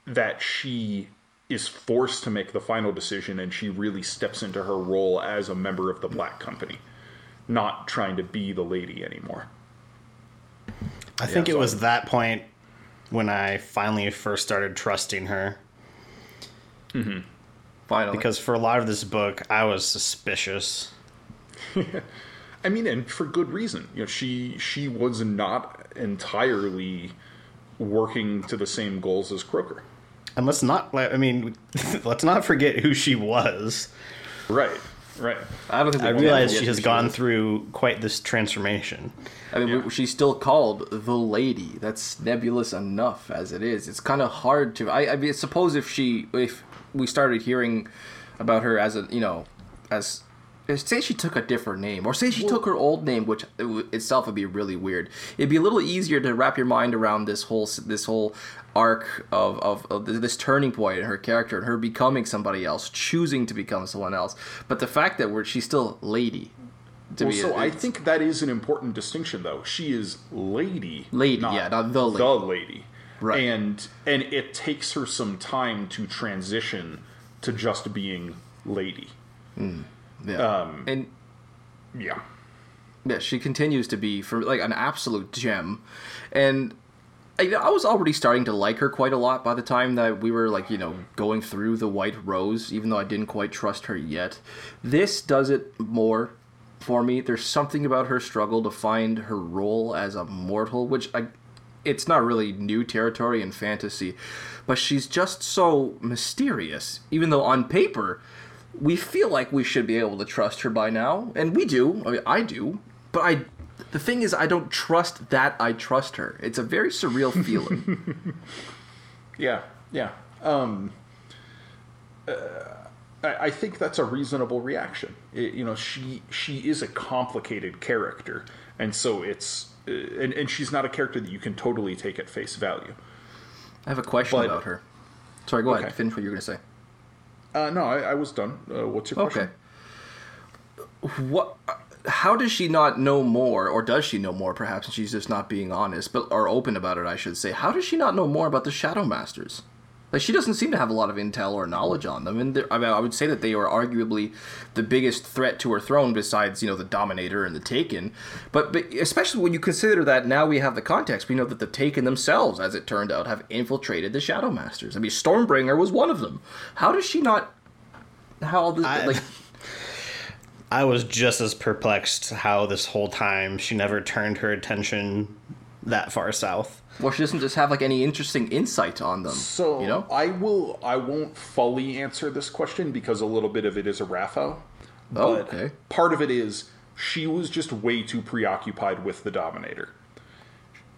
that she is forced to make the final decision and she really steps into her role as a member of the black company not trying to be the lady anymore I think it was that point when I finally first started trusting her. Finally. Because for a lot of this book, I was suspicious. I mean, and for good reason. You know, she she was not entirely working to the same goals as Croaker. And let's not, let- I mean, let's not forget who she was. Right, right. I don't think I realize she who has gone is. through quite this transformation. I mean, Yeah. we, she's still called the lady. That's nebulous enough as it is. It's kind of hard to. I, I mean, suppose if she, if we started hearing about her as a, you know, as say she took a different name, or say she took her old name, which itself would be really weird. It'd be a little easier to wrap your mind around this whole this whole arc of, of, of this turning point in her character and her becoming somebody else, choosing to become someone else. But the fact that we're she's still lady. To Well, me, so I think that is an important distinction, though. She is lady, Lady, yeah, not the lady. the lady, Right. And and it takes her some time to transition to just being lady. Hmm. Yeah. um, and Yeah, Yeah, she continues to be for like an absolute gem, and I, I was already starting to like her quite a lot by the time that we were like you know going through the White Rose, even though I didn't quite trust her yet. This does it more for me. There's something about her struggle to find her role as a mortal, which I. It's not really new territory in fantasy, but she's just so mysterious. Even though on paper, we feel like we should be able to trust her by now, and we do. I mean, I do, but I. The thing is, I don't trust that I trust her. It's a very surreal feeling. yeah, yeah. Um, uh, I, I think that's a reasonable reaction. It- you know, she she is a complicated character, and so it's uh, and, and she's not a character that you can totally take at face value. I have a question But- about her. Sorry, go ahead. Finish what you were going to say. Uh, no, I, I was done. Uh, what's your question? Okay. What? How does she not know more, or does she know more? Perhaps and she's just not being honest, but or open about it. I should say. How does she not know more about the Shadow Masters? Like she doesn't seem to have a lot of intel or knowledge on them, and I mean, I would say that they are arguably the biggest threat to her throne, besides you know the Dominator and the Taken. But, but especially when you consider that now we have the context, we know that the Taken themselves, as it turned out, have infiltrated the Shadow Masters. I mean, Stormbringer was one of them. How does she not? How this, I- like? I was just as perplexed how this whole time she never turned her attention that far south. Well, she doesn't just have like any interesting insight on them. So you know, I will. I won't fully answer this question because a little bit of it is a RAFO. Oh, But okay. part of it is she was just way too preoccupied with the Dominator.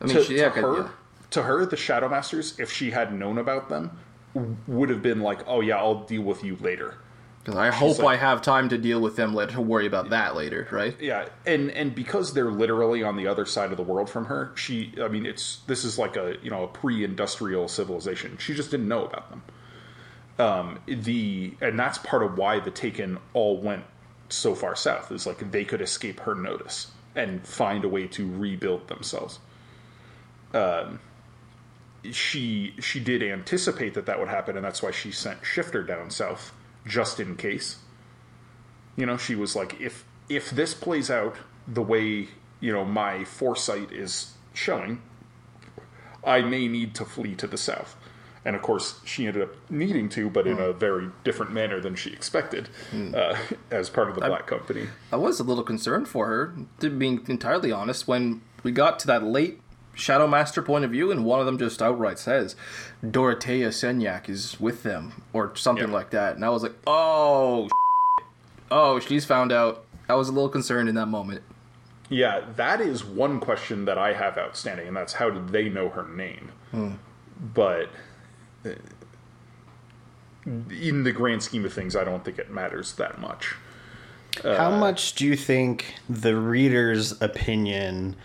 I mean, to, she, yeah, to her, yeah. to her, the Shadow Masters, if she had known about them, would have been like, "Oh yeah, I'll deal with you later." 'Cause I hope like- I have time to deal with them. Let her worry about that later, right? Yeah, and and because they're literally on the other side of the world from her, she. I mean, it's this is like a you know a pre-industrial civilization. She just didn't know about them. Um, the and that's part of why the Taken all went so far south is like they could escape her notice and find a way to rebuild themselves. Um, she she did anticipate that that would happen, and that's why she sent Shifter down south just in case. You know, she was like, if if this plays out the way you know my foresight is showing, I may need to flee to the south. And of course, she ended up needing to, but in a very different manner than she expected, uh, as part of the Black Company. I was a little concerned for her, to being entirely honest, when we got to that late Shadow Master point of view, and one of them just outright says, Dorotea Senjak is with them, or something Yeah. like that. And I was like, oh, oh, she's found out. I was a little concerned in that moment. Yeah, that is one question that I have outstanding, and that's how did they know her name? But uh, in the grand scheme of things, I don't think it matters that much. How much do you think the reader's opinion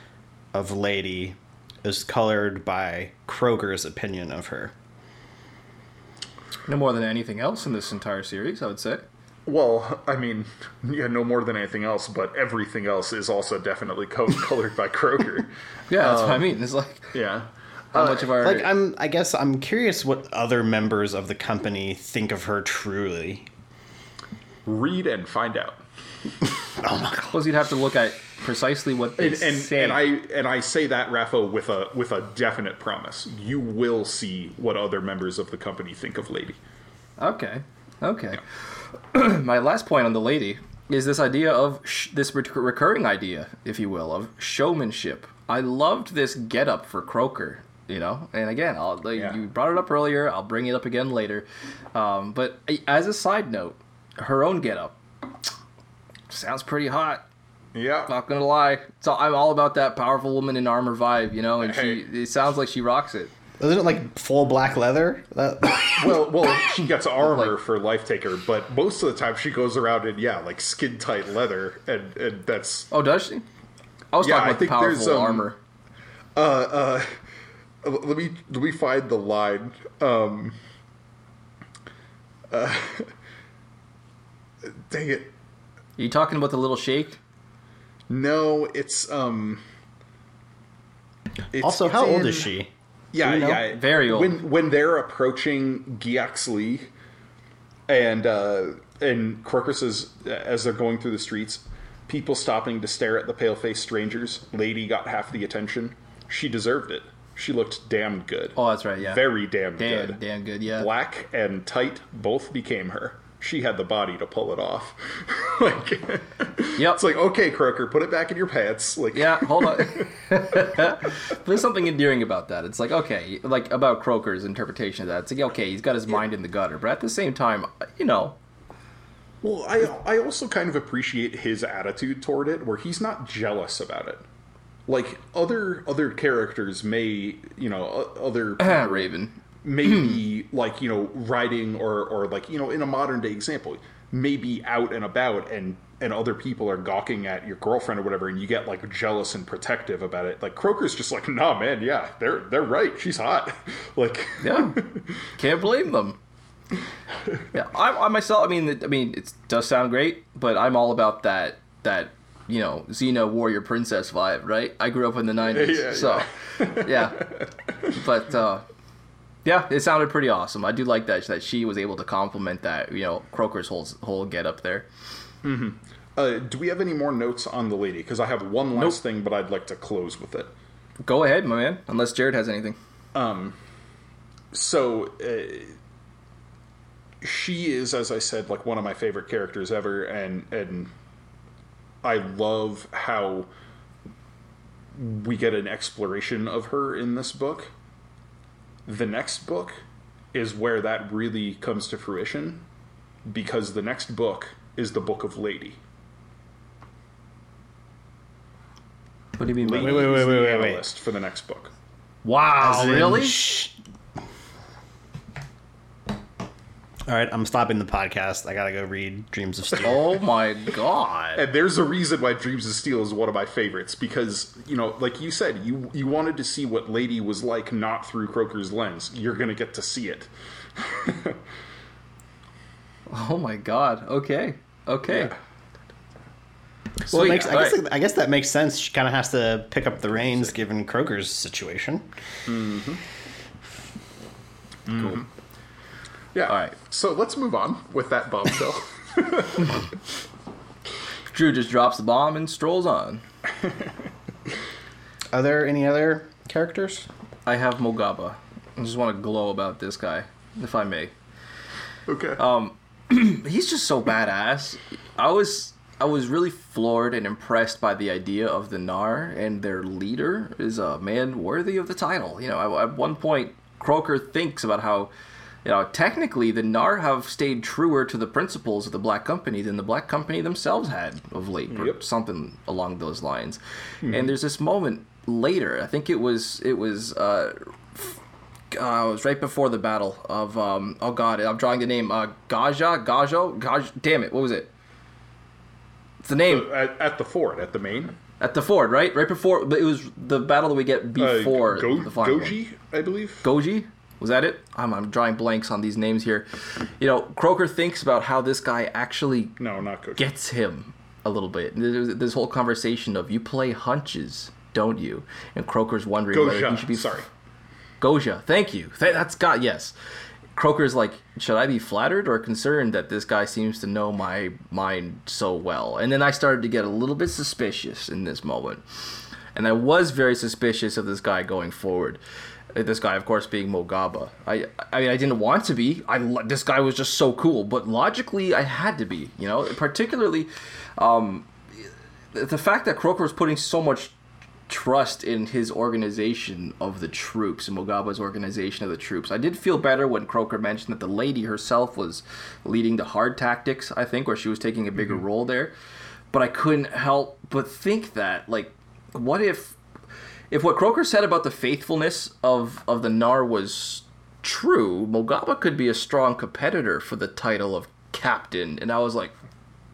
of Lady is colored by Croaker's opinion of her? No more than anything else in this entire series, I would say. Well, I mean, yeah, no more than anything else, but everything else is also definitely co- colored by Kroger. Yeah, that's what I um, mean. It's like, Yeah. How much of our Like I'm, I guess I'm curious what other members of the company think of her truly. Read and find out. Oh my god! Suppose you'd have to look at precisely what they And, and, say. and I and I say that RAFO with a with a definite promise. You will see what other members of the company think of Lady. Okay. Okay. My last point on the lady is this idea of sh- this re- recurring idea, if you will, of showmanship. I loved this get up for Croaker, you know. And again, I'll, like, Yeah. you brought it up earlier. I'll bring it up again later. Um, but as a side note, her own get up sounds pretty hot. Yeah. Not gonna lie. So I'm all about that powerful woman in armor vibe, you know. And Hey. she, it sounds like she rocks it. Isn't it like full black leather? That, Well, well, she gets armor Like- for Life Taker, but most of the time she goes around in yeah, like skin tight leather, and and that's Oh, does she? I was Yeah, talking I about the think there's, powerful um, armor. uh, let me let me find the line. Um, uh, dang it! Are you talking about the little shake? No, it's um. it's- also, it's how old in- is she? Yeah, you know? yeah, Very old. When when they're approaching Gea-Xle, and uh, and Croaker says as they're going through the streets, people stopping to stare at the pale faced strangers. Lady got half the attention. She deserved it. She looked damn good. Oh, that's right. Yeah. Very damn damn, good. damn good. Yeah. Black and tight both became her. She had the body to pull it off. like, Yep. it's like okay, Croaker, put it back in your pants. Like, yeah. Hold on. There's something endearing about that. It's like okay, like about Croaker's interpretation of that. It's like okay, he's got his mind in the gutter, but at the same time, you know, Well, I I also kind of appreciate his attitude toward it, where he's not jealous about it. Like other other characters may, you know, other Raven. Maybe like you know riding or or like you know in a modern day example, maybe out and about and and other people are gawking at your girlfriend or whatever, and you get like jealous and protective about it. Like Croaker's just like, nah, man, yeah, they're they're right, she's hot. like, Yeah. Can't blame them. Yeah, I, I myself. I mean, I mean, it does sound great, but I'm all about that that you know Xena warrior princess vibe, right? I grew up in the '90s, Yeah, so yeah. But uh, yeah, it sounded pretty awesome. I do like that that she was able to complement that, you know, Croaker's whole whole get up there. uh, do we have any more notes on the lady? Because I have one last Nope. thing, but I'd like to close with it. Go ahead, my man. Unless Jared has anything. Um. so uh, she is as i said like one of my favorite characters ever and and i love how we get an exploration of her in this book the next book is where that really comes to fruition because the next book is the book of lady What do you mean? lady that? wait, wait, is the wait, wait, wait. annalist for the next book Wow, As in, really? sh- All right, I'm stopping the podcast. I gotta go read Dreams of Steel. Oh my god. And there's a reason why Dreams of Steel is one of my favorites because you know, like you said, you you wanted to see what Lady was like, not through Croaker's lens. You're gonna get to see it. Oh my god. Okay. Okay. Well, it Sweet. makes, I, guess, Alright. I guess that makes sense. She kind of has to pick up the reins given Croaker's situation. Mm-hmm. Mm-hmm. Yeah. All right. So let's move on with that bombshell. Drew just drops the bomb and strolls on. Are there any other characters? I have Mogaba. I just want to glow about this guy, if I may. okay. Um, he's just so badass. I was I was really floored and impressed by the idea of the Nar and their leader is a man worthy of the title. You know, at, at one point, Croaker thinks about how, you know, technically the Nar have stayed truer to the principles of the Black Company than the Black Company themselves had of late, or something along those lines. And there's this moment later. I think it was it was. Uh, uh, it was right before the battle of um oh god I'm drawing the name uh Gaja Gajo Gaj damn it what was it it's the name at, at the fort, at the main. at the ford right right before but it was the battle that we get Uh, before Go- the final one. Ghoja, I believe. Ghoja was that it I'm, I'm drawing blanks on these names here you know Croaker thinks about how this guy actually no, not gets him a little bit There's this whole conversation of you play hunches don't you and Croaker's wondering whether he should be Sorry. Ghoja. Thank you. Th- that's God. Yes. Croaker's like, should I be flattered or concerned that this guy seems to know my mind so well? And then I started to get a little bit suspicious in this moment. And I was very suspicious of this guy going forward. This guy, of course, being Mogaba. I, I mean, I didn't want to be. I this guy was just so cool, but logically, I had to be. You know, particularly, um, the fact that Croaker was putting so much trust in his organization of the troops, and Mogaba's organization of the troops. I did feel better when Croaker mentioned that the lady herself was leading the hard tactics, I think, where she was taking a bigger role there. But I couldn't help but think that, like, what if if what Croaker said about the faithfulness of, of the Nar was true, Mogaba could be a strong competitor for the title of captain. And I was like,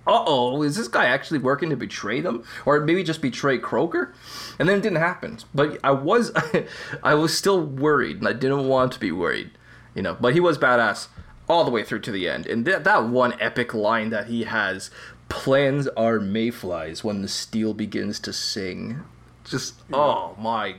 uh oh, is this guy actually working to betray them, or maybe just betray Croaker? And then it didn't happen. But I was, I was still worried, and I didn't want to be worried, you know. But he was badass all the way through to the end, and that that one epic line that he has: "Plans are mayflies when the steel begins to sing." Just oh my.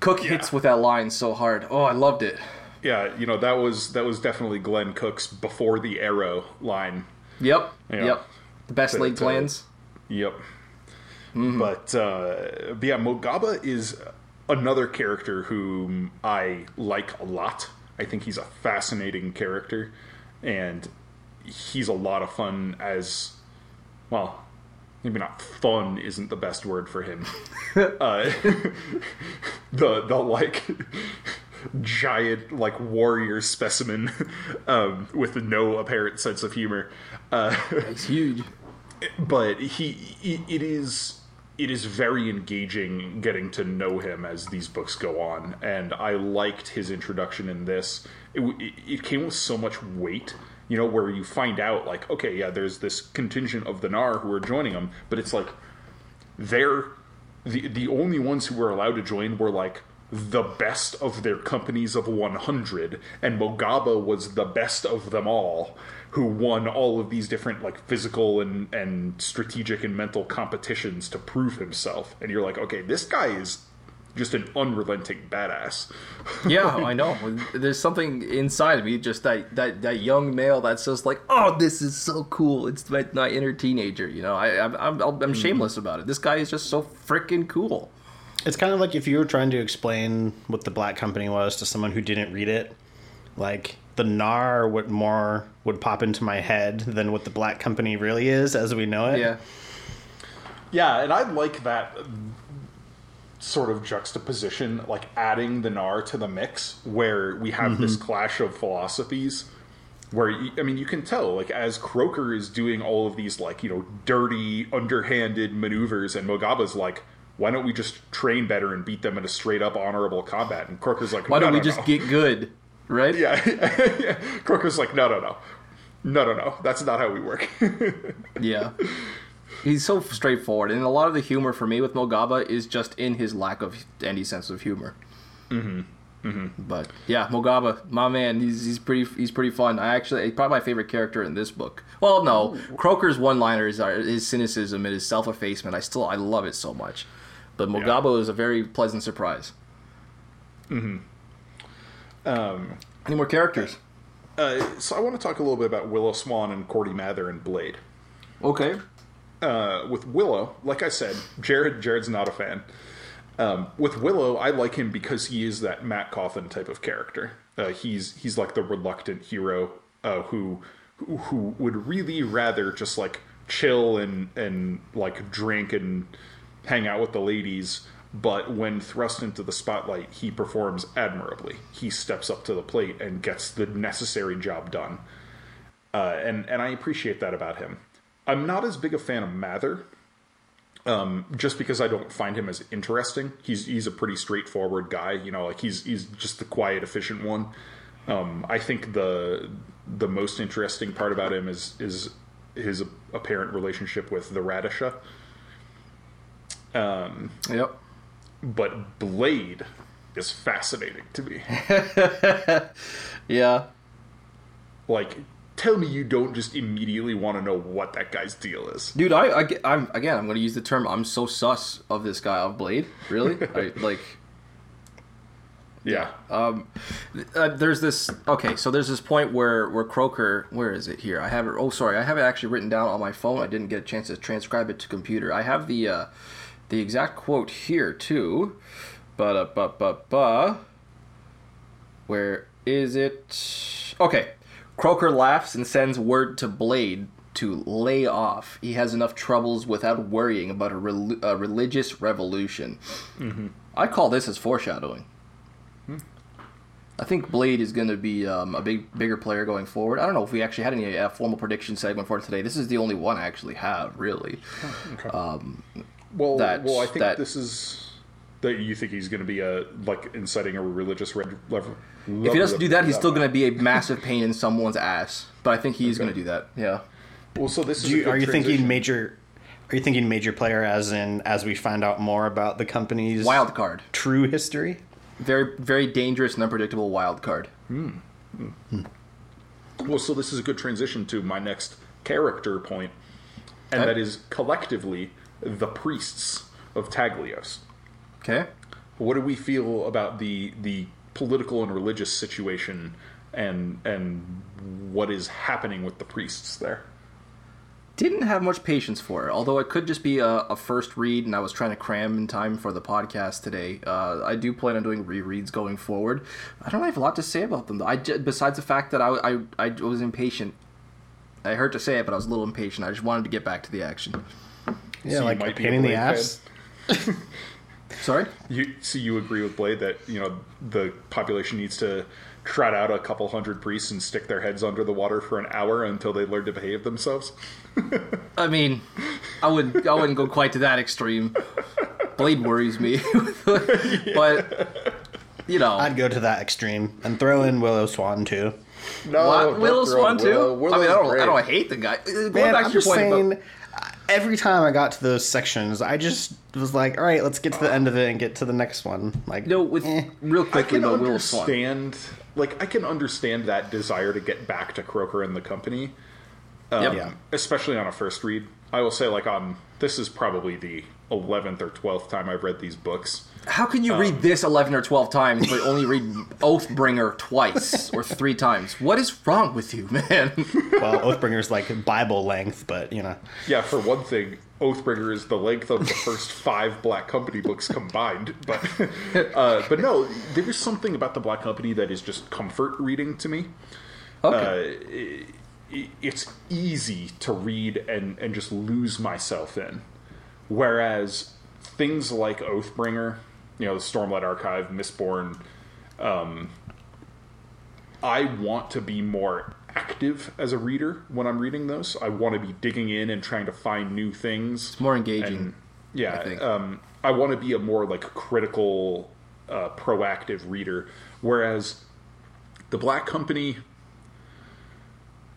Cook hits with that line so hard. Oh, I loved it. Yeah, you know that was that was definitely Glenn Cook's before the arrow line. Yep. Yeah. Yep. The best uh, plans. Yep. But, uh, but yeah, Mogaba is another character whom I like a lot. I think he's a fascinating character, and he's a lot of fun as well. Maybe not fun isn't the best word for him. uh, the the like giant like warrior specimen um, with no apparent sense of humor. Uh, It's huge. but he, he it is it is very engaging getting to know him as these books go on and i liked his introduction in this it, it, it came with so much weight you know where you find out like okay yeah there's this contingent of the nar who are joining them, but it's like they're the the only ones who were allowed to join were like the best of their companies of 100 and Mogaba was the best of them all who won all of these different like physical and and strategic and mental competitions to prove himself. And you're like okay this guy is just an unrelenting badass Yeah, I know. There's something inside of me, just that, that, that young male that's just like, oh, this is so cool. It's my, my inner teenager, you know. I, I'm, I'm, I'm mm-hmm. shameless about it. This guy is just so freaking cool. It's kind of like if you were trying to explain what the Black Company was to someone who didn't read it. Like the Nar would more would pop into my head than what the Black Company really is as we know it. Yeah. Yeah, and I like that sort of juxtaposition, like adding the Nar to the mix, where we have this mm-hmm. clash of philosophies. Where I mean, you can tell, like as Croaker is doing all of these, like you know, dirty, underhanded maneuvers, and Mogaba's like, "Why don't we just train better and beat them in a straight up honorable combat?" And Croaker's like, Why don't "No, we no, just get good, right? Yeah, yeah. Croaker's like, "No, no, no, no, no, no. That's not how we work." Yeah. He's so straightforward, and a lot of the humor for me with Mogaba is just in his lack of any sense of humor. Mm-hmm. Mm-hmm. But yeah, Mogaba, my man, he's he's pretty he's pretty fun. I actually he's probably my favorite character in this book. Well, no, Croaker's one-liners are his cynicism and his self-effacement. I still I love it so much. But Mogaba is a very pleasant surprise. Mm-hmm. um, Any more characters? uh, so I want to talk a little bit about Willow Swan and Cordy Mather and Blade. Okay. Uh, with Willow, like I said, Jared Jared's not a fan. Um, with Willow, I like him because he is that Mat Cauthon type of character. Uh, he's he's like the reluctant hero uh, who who would really rather just like chill and and like drink and hang out with the ladies. But when thrust into the spotlight, he performs admirably. He steps up to the plate and gets the necessary job done uh, and and I appreciate that about him. I'm not as big a fan of Mather, um, just because I don't find him as interesting. He's he's a pretty straightforward guy, you know, like he's he's just the quiet, efficient one. Um, I think the the most interesting part about him is is his apparent relationship with the Radisha. Um, Yep. but Blade is fascinating to me. Yeah. like, tell me you don't just immediately want to know what that guy's deal is. Dude, I, I am again. I'm going to use the term. I'm so sus of this guy of Blade. Really, I, like, Yeah. Um, uh, there's this. Okay, so there's this point where where Croaker. Where is it here? I have it. Oh, sorry, I have it actually written down on my phone. I didn't get a chance to transcribe it to computer. I have the uh, the exact quote here too. But uh, but but but. Where is it? Okay, Croaker laughs and sends word to Blade to lay off. He has enough troubles without worrying about a, rel- a religious revolution. I call this as foreshadowing. I think Blade is going to be um, a big, bigger player going forward. I don't know if we actually had any uh, formal prediction segment for today. This is the only one I actually have, really. Well, that- well, I think that- this is that you think he's going to be a like inciting a religious red, level. If he doesn't do that, he's still going to be a massive pain in someone's ass. But I think he's going to do that. Yeah. Well, so this is. Do a you, good are you thinking transition. major? Are you thinking major player as in as we find out more about the company's Wild card. true history? Very, very dangerous and unpredictable wild card. Hmm. Well, so this is a good transition to my next character point, and Okay. that is collectively the priests of Taglios. Okay. What do we feel about the the political and religious situation, and and what is happening with the priests there? Didn't have much patience for it, although it could just be a, a first read, and I was trying to cram in time for the podcast today. Uh, I do plan on doing rereads going forward. I don't have a lot to say about them, though. I, j- besides the fact that I, I, I was impatient. I hurt to say it, but I was a little impatient. I just wanted to get back to the action. Yeah, So like might a pain in the Blade ass. Sorry? You so you agree with Blade that you know the population needs to trot out a couple hundred priests and stick their heads under the water for an hour until they learn to behave themselves? I mean, I would I wouldn't go quite to that extreme. Blade worries me, but you know, I'd go to that extreme and throw in Willow Swan too. No, What? Willow Swan too. I mean, I don't I don't hate the guy. Going Man, back I'm to your just point saying. about Every time I got to those sections, I just was like, "All right, let's get to the end of it and get to the next one." Like, no, with eh. real I quickly can about Will Swan. understand, like, I can understand that desire to get back to Croaker and the company, Yep. Yeah. especially on a first read. I will say, like, on this is probably the eleventh or twelfth time I've read these books. How can Um, you read this 11 or 12 times but only read Oathbringer twice or three times? What is wrong with you, man? well, Oathbringer is like Bible length, but you know, Yeah, for one thing, Oathbringer is the length of the first five Black Company books combined. But uh, but no, there is something about the Black Company that is just comfort reading to me. Okay. Uh, i- it's easy to read and, and just lose myself in. Whereas things like Oathbringer, you know, the Stormlight Archive, Mistborn, um, I want to be more active as a reader when I'm reading those. I want to be digging in and trying to find new things. It's more engaging. And yeah, I think. um, I want to be a more like critical, uh, proactive reader. Whereas the Black Company,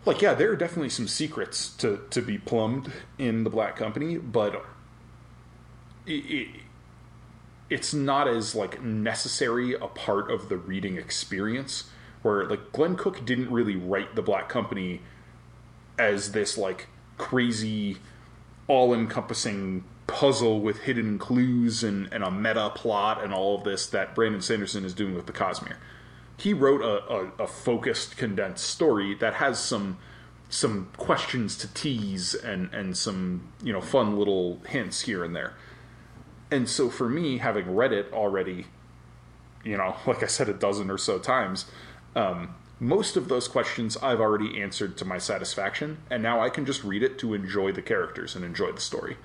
like yeah, there are definitely some secrets to to be plumbed in the Black Company, but it, it, it's not as like necessary a part of the reading experience. Where like Glenn Cook didn't really write the Black Company as this like crazy all-encompassing puzzle with hidden clues and, and a meta plot and all of this that Brandon Sanderson is doing with the Cosmere. He wrote a, a, a focused, condensed story that has some some questions to tease and, and some you know fun little hints here and there. And so for me, having read it already, you know, like I said a dozen or so times, um, most of those questions I've already answered to my satisfaction, and now I can just read it to enjoy the characters and enjoy the story.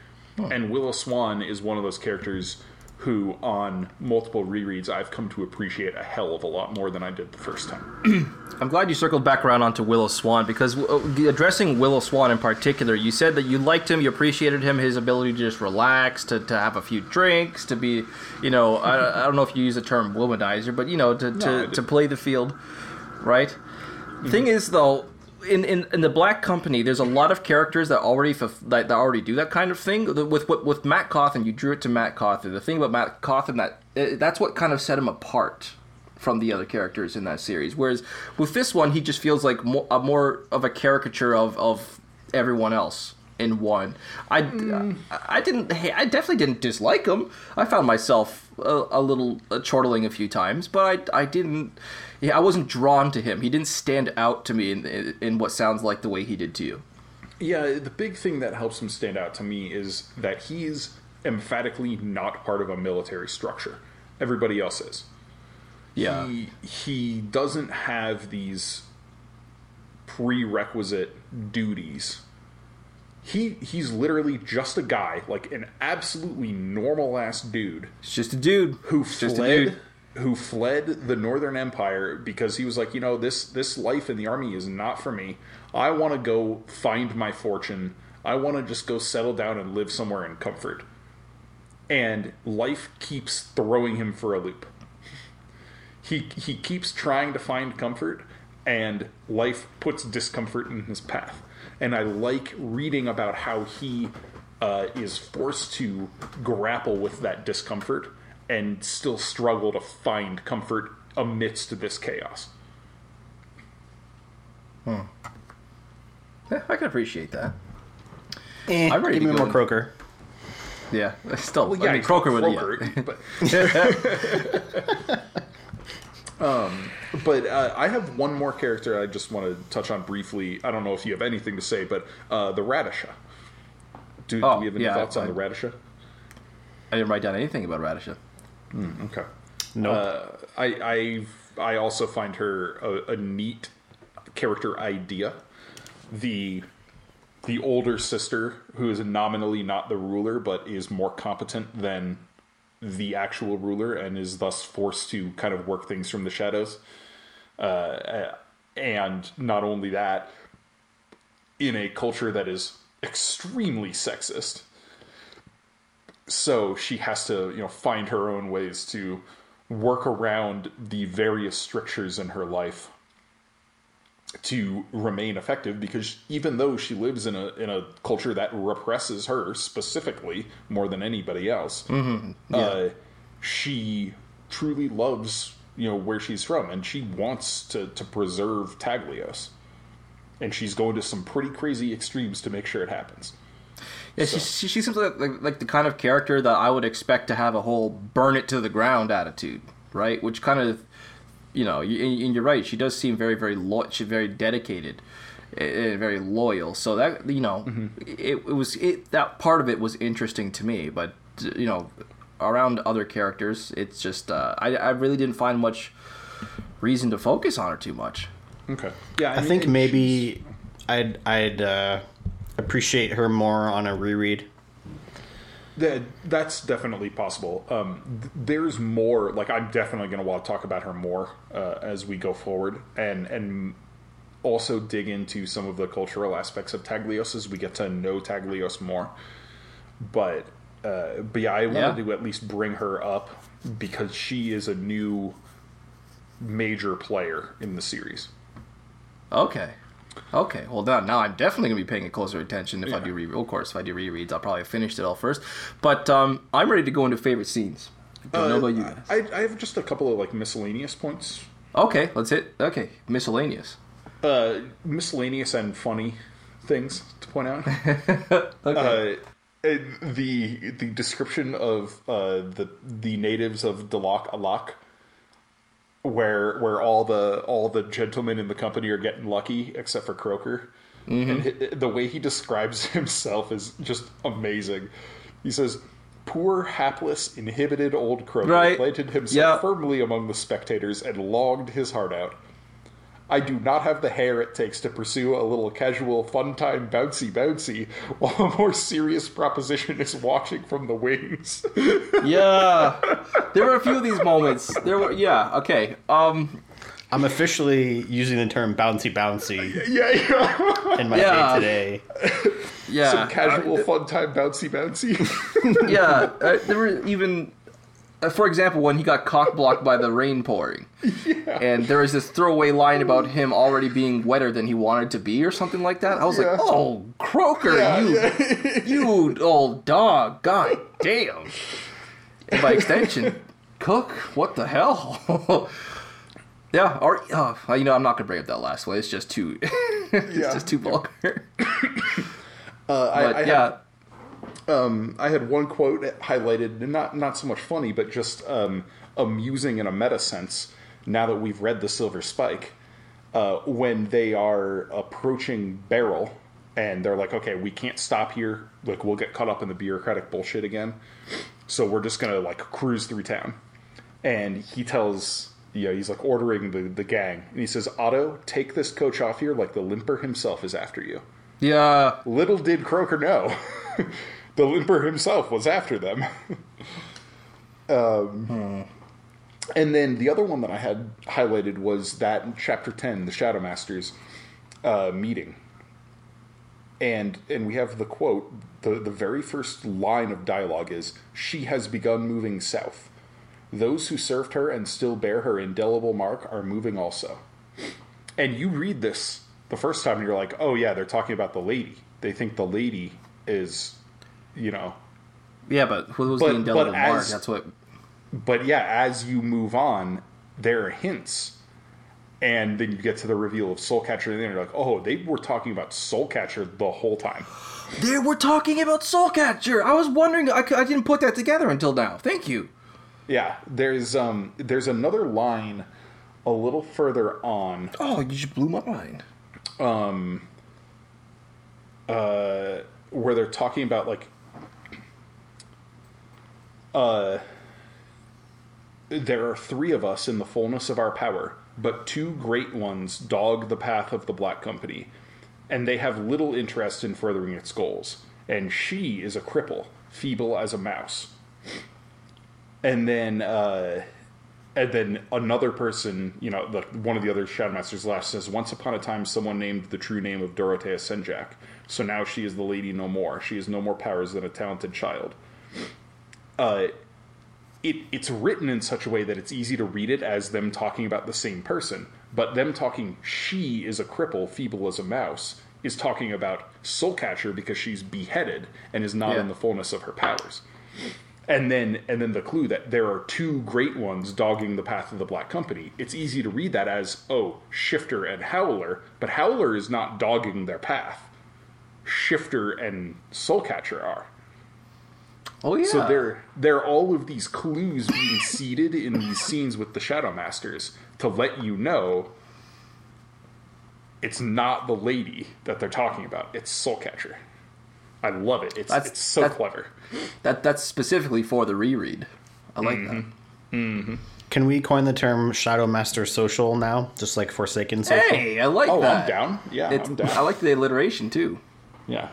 And Willow Swan is one of those characters who, on multiple rereads, I've come to appreciate a hell of a lot more than I did the first time. I'm glad you circled back around onto Willow Swan because addressing Willow Swan in particular, you said that you liked him, you appreciated him, his ability to just relax, to, to have a few drinks, to be, you know, I, I don't know if you use the term womanizer, but you know, to, to, did. to play the field, right? Mm-hmm. Thing is, though, in, in, in the Black Company, there's a lot of characters that already that, that already do that kind of thing. With with, with Mat Cauthon, you drew it to Mat Cauthon. The thing about Mat Cauthon that that's what kind of set him apart from the other characters in that series. Whereas with this one, he just feels like more, a more of a caricature of, of everyone else in one. I, I didn't. hey, I definitely didn't dislike him. I found myself a, a little uh, chortling a few times, but I, I didn't. Yeah, I wasn't drawn to him. He didn't stand out to me in, in, in what sounds like the way he did to you. Yeah, the big thing that helps him stand out to me is that he's emphatically not part of a military structure. Everybody else is. Yeah. He, he doesn't have these prerequisite duties. He he's literally just a guy, like an absolutely normal ass dude It's just a dude who It's just a fled dude. who fled the Northern Empire because he was like, you know, this this life in the army is not for me. I want to go find my fortune. I want to just go settle down and live somewhere in comfort. And life keeps throwing him for a loop. He he keeps trying to find comfort and life puts discomfort in his path. And I like reading about how he uh, is forced to grapple with that discomfort and still struggle to find comfort amidst this chaos. Hmm. Yeah, I can appreciate that. Eh, I'm ready give to me go more in. Croaker. Yeah, still. Well, I mean, he's Croaker would. be. Yeah. but but uh, I have one more character I just want to touch on briefly. I don't know if you have anything to say, but uh, the Radisha. Do, do Oh, we have any yeah, thoughts on the Radisha? I didn't write down anything about Radisha. Okay. Nope. Uh, I I I also find her a, a neat character idea. The the older sister who is nominally not the ruler but is more competent than the actual ruler and is thus forced to kind of work things from the shadows. Uh, and not only that, in a culture that is extremely sexist, so she has to you know find her own ways to work around the various strictures in her life to remain effective because even though she lives in a in a culture that represses her specifically more than anybody else uh, she truly loves you know where she's from and she wants to to preserve Taglios and she's going to some pretty crazy extremes to make sure it happens. Yeah, she, she, she seems like, like like the kind of character that I would expect to have a whole burn it to the ground attitude, right? Which kind of, you know, and you're right. She does seem very, very lo- she's very dedicated, and very loyal. So that you know, it, it was it that part of it was interesting to me. But you know, around other characters, it's just uh, I I really didn't find much reason to focus on her too much. okay yeah I think maybe I'd I'd uh, appreciate her more on a reread. That that's definitely possible. Um, th- there's more. Like I'm definitely going to want to talk about her more uh, as we go forward, and and also dig into some of the cultural aspects of Taglios as we get to know Taglios more. But uh, but yeah, I wanted Yeah. to at least bring her up because she is a new major player in the series. Okay. Okay. Well, now, now I'm definitely gonna be paying a closer attention if I do re. Of course, if I do rereads, I'll probably have finished it all first. But um, I'm ready to go into favorite scenes. I don't know about you guys. I, I have just a couple of like miscellaneous points Okay, let's hit. Okay, miscellaneous. uh, miscellaneous and funny things to point out. Okay. uh, the the description of uh, the the natives of Dalak Alak, where where all the all the gentlemen in the company are getting lucky except for Croaker, mm-hmm. and hi- the way he describes himself is just amazing. He says. Poor, hapless, inhibited old Croaker Right. planted himself Yeah. firmly among the spectators and longed his heart out. I do not have the hair it takes to pursue a little casual fun time bouncy bouncy while a more serious proposition is watching from the wings. yeah, there were a few of these moments. There were. Yeah. Okay. Um. I'm officially using the term bouncy bouncy yeah, yeah. in my Yeah. day to day. Yeah. Some casual fun time bouncy bouncy. yeah, uh, there were even, uh, for example, when he got cock blocked by the rain pouring, and there was this throwaway line about him already being wetter than he wanted to be, or something like that. I was Yeah. like, "Oh, Croaker, Yeah, you, yeah. you old dog, god damn!" And by extension, Cook, what the hell? yeah, or uh, you know, I'm not gonna bring up that last one. It's just too, it's Yeah. just too vulgar. Uh, But I had- yeah, I had one quote highlighted, not not so much funny, but just um, amusing in a meta sense. Now that we've read the Silver Spike, uh, when they are approaching Beryl, and they're like, "Okay, we can't stop here. Like, we'll get caught up in the bureaucratic bullshit again. So we're just gonna like cruise through town." And he tells, you know, he's like ordering the the gang, and he says, "Otto, take this coach off here, like the limper himself is after you." yeah. Little did Croaker know, the limper himself was after them. um, And then the other one that I had highlighted was that chapter 10, the Shadow Masters uh, meeting. And and we have the quote, the, the very first line of dialogue is, She has begun moving south. Those who served her and still bear her indelible mark are moving also. And you read this the first time and you're like, oh yeah, they're talking about the lady. They think the lady is, you know. Yeah, but who was But- the indelible mark? as- That's what. But yeah, as you move on, there are hints. And then you get to the reveal of Soulcatcher, and then you're like, oh, they were talking about Soulcatcher the whole time. They were talking about Soulcatcher. I was wondering. I, I didn't put that together until now. Thank you. Yeah, there's um there's another line a little further on Oh, you just blew my mind. Um, uh, where they're talking about like uh, there are three of us in the fullness of our power, but two great ones dog the path of the Black Company, and they have little interest in furthering its goals. And she is a cripple, feeble as a mouse. And then, uh, and then another person, you know, the, one of the other Shadowmasters left says, Once upon a time, someone named the true name of Dorotea Senjak. So now she is the lady no more. She has no more powers than a talented child. Uh, it, it's written in such a way that it's easy to read it as them talking about the same person, but them talking she is a cripple, feeble as a mouse, is talking about Soulcatcher because she's beheaded and is not Yeah. in the fullness of her powers. And then and then the clue that there are two great ones dogging the path of the Black Company. It's easy to read that as, oh, Shifter and Howler, but Howler is not dogging their path. Shifter and Soulcatcher are. Oh yeah. So there, there are all of these clues being seeded in these scenes with the Shadow Masters to let you know it's not the lady that they're talking about. It's Soulcatcher. I love it. It's That's- it's so that's- clever. that that's specifically for the reread. I like that. Can we coin the term Shadow Master Social now, just like Forsaken Social? Hey, I like Oh, that. I'm down. Yeah, It's, I'm down. I like the alliteration too. Yeah.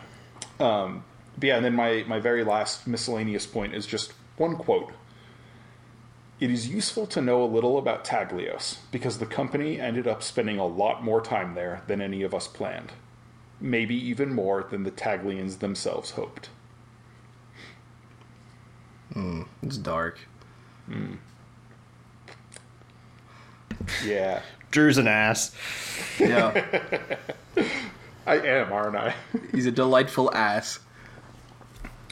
Um, but yeah, and then my, my very last miscellaneous point is just one quote. It is useful to know a little about Taglios because the company ended up spending a lot more time there than any of us planned. Maybe even more than the Taglians themselves hoped. Hmm, it's dark. Hmm. Yeah. Drew's an ass. Yeah, I am, aren't I? he's a delightful ass.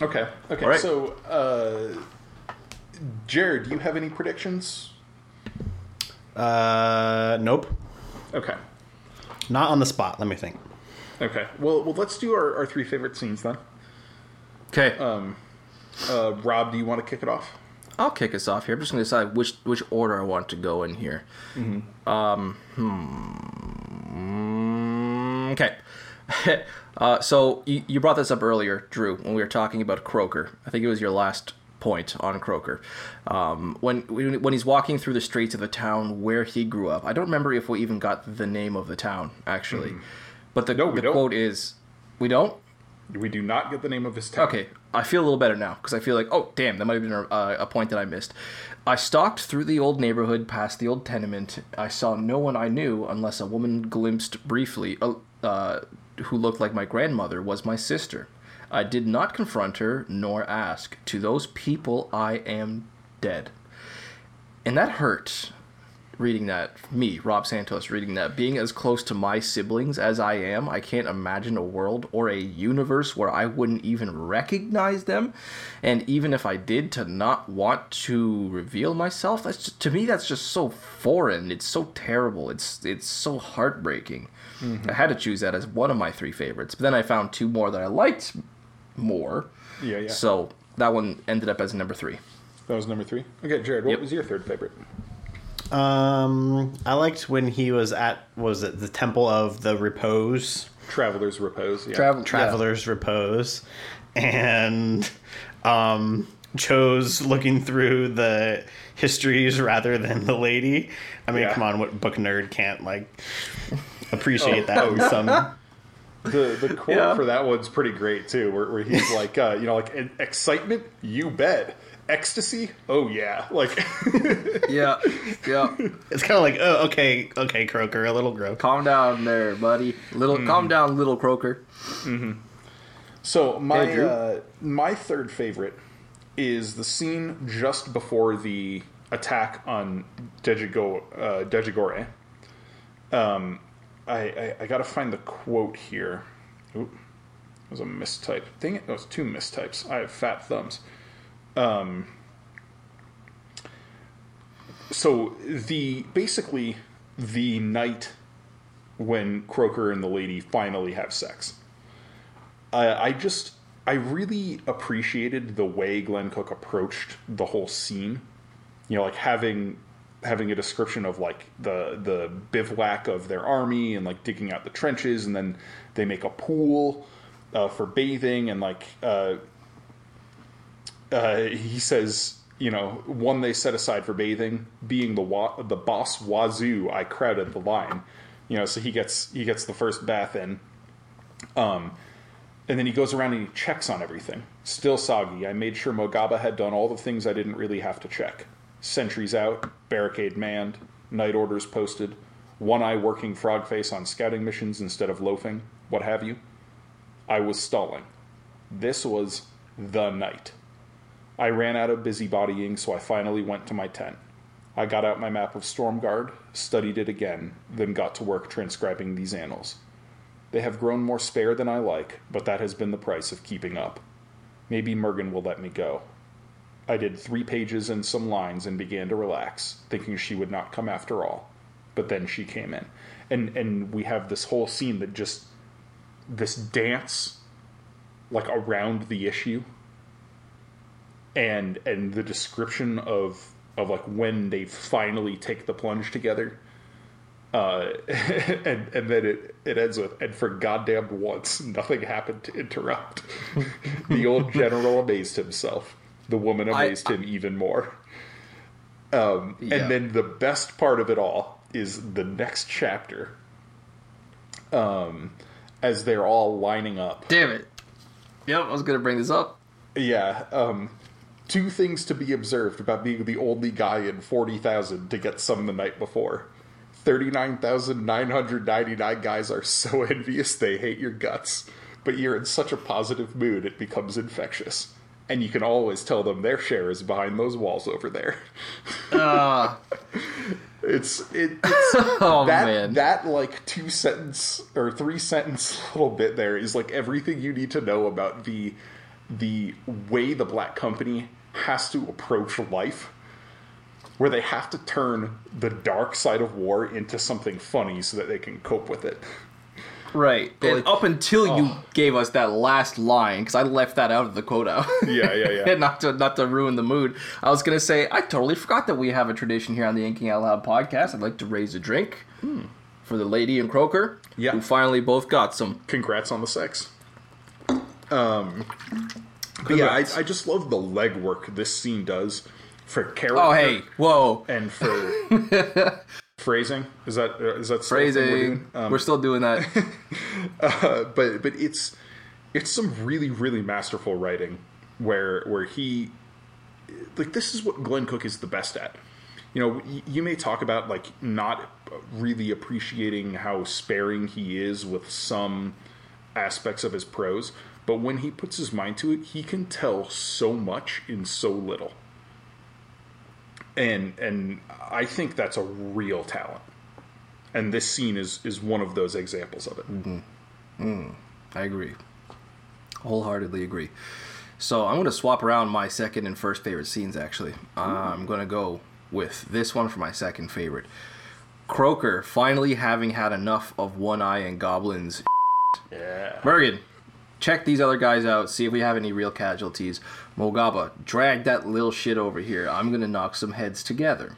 Okay. Okay. All right. So, uh, Jared, do you have any predictions? Uh, nope. Okay. Not on the spot. Let me think. Okay. Well, well let's do our, our three favorite scenes then. Okay, Um, Uh, Rob, do you want to kick it off? I'll kick us off here. I'm just gonna decide which which order I want to go in here. Um, hmm. Okay. uh, so you, you brought this up earlier, Drew, when we were talking about Croaker. I think it was your last point on Croaker. Um, when when when he's walking through the streets of the town where he grew up. I don't remember if we even got the name of the town actually, but the No, the quote is, "We don't." We do not get the name of his town. Okay, I feel a little better now because I feel like, oh, damn, that might have been a, a point that I missed. I stalked through the old neighborhood past the old tenement. I saw no one I knew unless a woman glimpsed briefly, uh, uh, who looked like my grandmother, was my sister. I did not confront her nor ask. To those people, I am dead. And that hurt reading that, me, Rob Santos, reading that, being as close to my siblings as I am, I can't imagine a world or a universe where I wouldn't even recognize them. And even if I did, to not want to reveal myself, that's just, to me, that's just so foreign. It's so terrible. It's it's so heartbreaking. I had to choose that as one of my three favorites. But then I found two more that I liked more. Yeah, yeah. So that one ended up as number three. That was number three. Okay, Jared, what Yep. was your third favorite? Um, I liked when he was at was it the Temple of the Repose, Traveler's Repose. Yeah. Travel Traveler's Repose, and um, chose looking through the histories rather than the lady. I mean, Yeah. come on, what book nerd can't like appreciate that oh, in some The the quote Yeah. for that one's pretty great too, where, where he's like, uh, you know, like "E- excitement, you bet. Ecstasy, oh yeah, like Yeah, yeah. It's kind of like, oh, okay, okay, Croaker, a little gross. calm down there, buddy. Little, calm down, little croaker. So my Hey, uh, my third favorite is the scene just before the attack on Dejigo, uh, Dejagore. Um, I, I, I got to find the quote here. Oop, it was a mistype. Dang it, was two mistypes. I have fat thumbs. Um, so the basically the night when Croaker and the lady finally have sex. I, I just I really appreciated the way Glenn Cook approached the whole scene. You know, like having having a description of like the the bivouac of their army and like digging out the trenches, and then they make a pool uh, for bathing, and like uh, uh, he says, you know, one they set aside for bathing, being the wa- the boss Wazoo, I crowded the line. You know, so he gets he gets the first bath in. Um, and then he goes around and he checks on everything. Still soggy. I made sure Mogaba had done all the things I didn't really have to check. Sentries out, barricade manned, night orders posted, one eye working frog face on scouting missions instead of loafing, what have you. I was stalling. This was the night. I ran out of busybodying, so I finally went to my tent. I got out my map of Stormguard, studied it again, then got to work transcribing these annals. They have grown more spare than I like, but that has been the price of keeping up. Maybe Murgen will let me go. I did three pages and some lines and began to relax, thinking she would not come after all. But then she came in. And and we have this whole scene that just this dance like around the issue and and the description of of like when they finally take the plunge together uh, and and then it it ends with and for goddamn once nothing happened to interrupt. the old general amazed himself. The woman I- amazed him even more. Um, Yeah. And then the best part of it all is the next chapter. Um, as they're all lining up. Damn it. Yep, I was gonna bring this up. Yeah. Um, two things to be observed about being the only guy in 40,000 to get some the night before. 39,999 guys are so envious they hate your guts, but you're in such a positive mood it becomes infectious. And you can always tell them their share is behind those walls over there. Uh, It's it, it's oh that man. that like two sentence or three sentence little bit there is like everything you need to know about the the way the black company has to approach life where they have to turn the dark side of war into something funny so that they can cope with it right. And like- up until you oh. gave us that last line, because I left that out of the quote out. yeah yeah yeah not to not to ruin the mood. I was gonna say I totally forgot that we have a tradition here on the Inking Out Loud podcast. I'd like to raise a drink for the lady and Croaker, Yeah. who finally both got some. congrats on the sex um but yeah I, I just love the legwork this scene does for character Oh hey, whoa, and for phrasing is that uh, that still we're phrasing. doing? Um, We're still doing that. uh, but but it's it's some really really masterful writing where where he like this is what Glenn Cook is the best at. You know, you may talk about like not really appreciating how sparing he is with some aspects of his prose, but when he puts his mind to it, he can tell so much in so little. And and I think that's a real talent. And this scene is is one of those examples of it. Mm-hmm. Mm-hmm. I agree. Wholeheartedly agree. So I'm going to swap around my second and first favorite scenes, actually. I'm going to go with this one for my second favorite. Croaker finally having had enough of One Eye and Goblins. Yeah. Murgen, check these other guys out, see if we have any real casualties. Mogaba, drag that little shit over here. I'm going to knock some heads together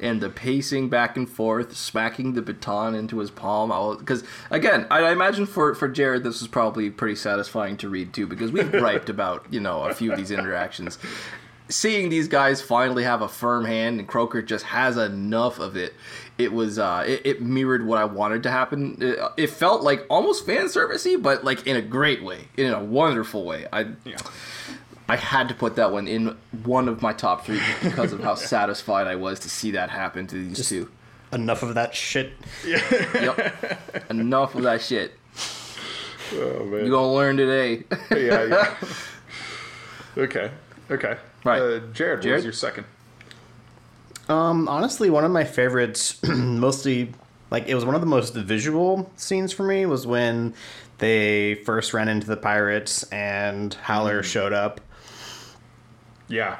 and the pacing back and forth, smacking the baton into his palm. Because again, I, I imagine for for Jared, this was probably pretty satisfying to read too, because we've griped about you know a few of these interactions. Seeing these guys finally have a firm hand and Croaker just has enough of it, it was uh, it, it mirrored what I wanted to happen. It, it felt like almost fan servicey, but like in a great way, in a wonderful way. I Yeah. I had to put that one in one of my top three because of how satisfied I was to see that happen to these two. Enough of that shit. Yeah. Yep. Enough of that shit. Oh man. You're gonna learn today. yeah, yeah. okay. Okay. Right. Uh, Jared, what Jared? was your second? Um, honestly, one of my favorites, mostly like it was one of the most visual scenes for me, was when they first ran into the pirates and Howler showed up. Yeah.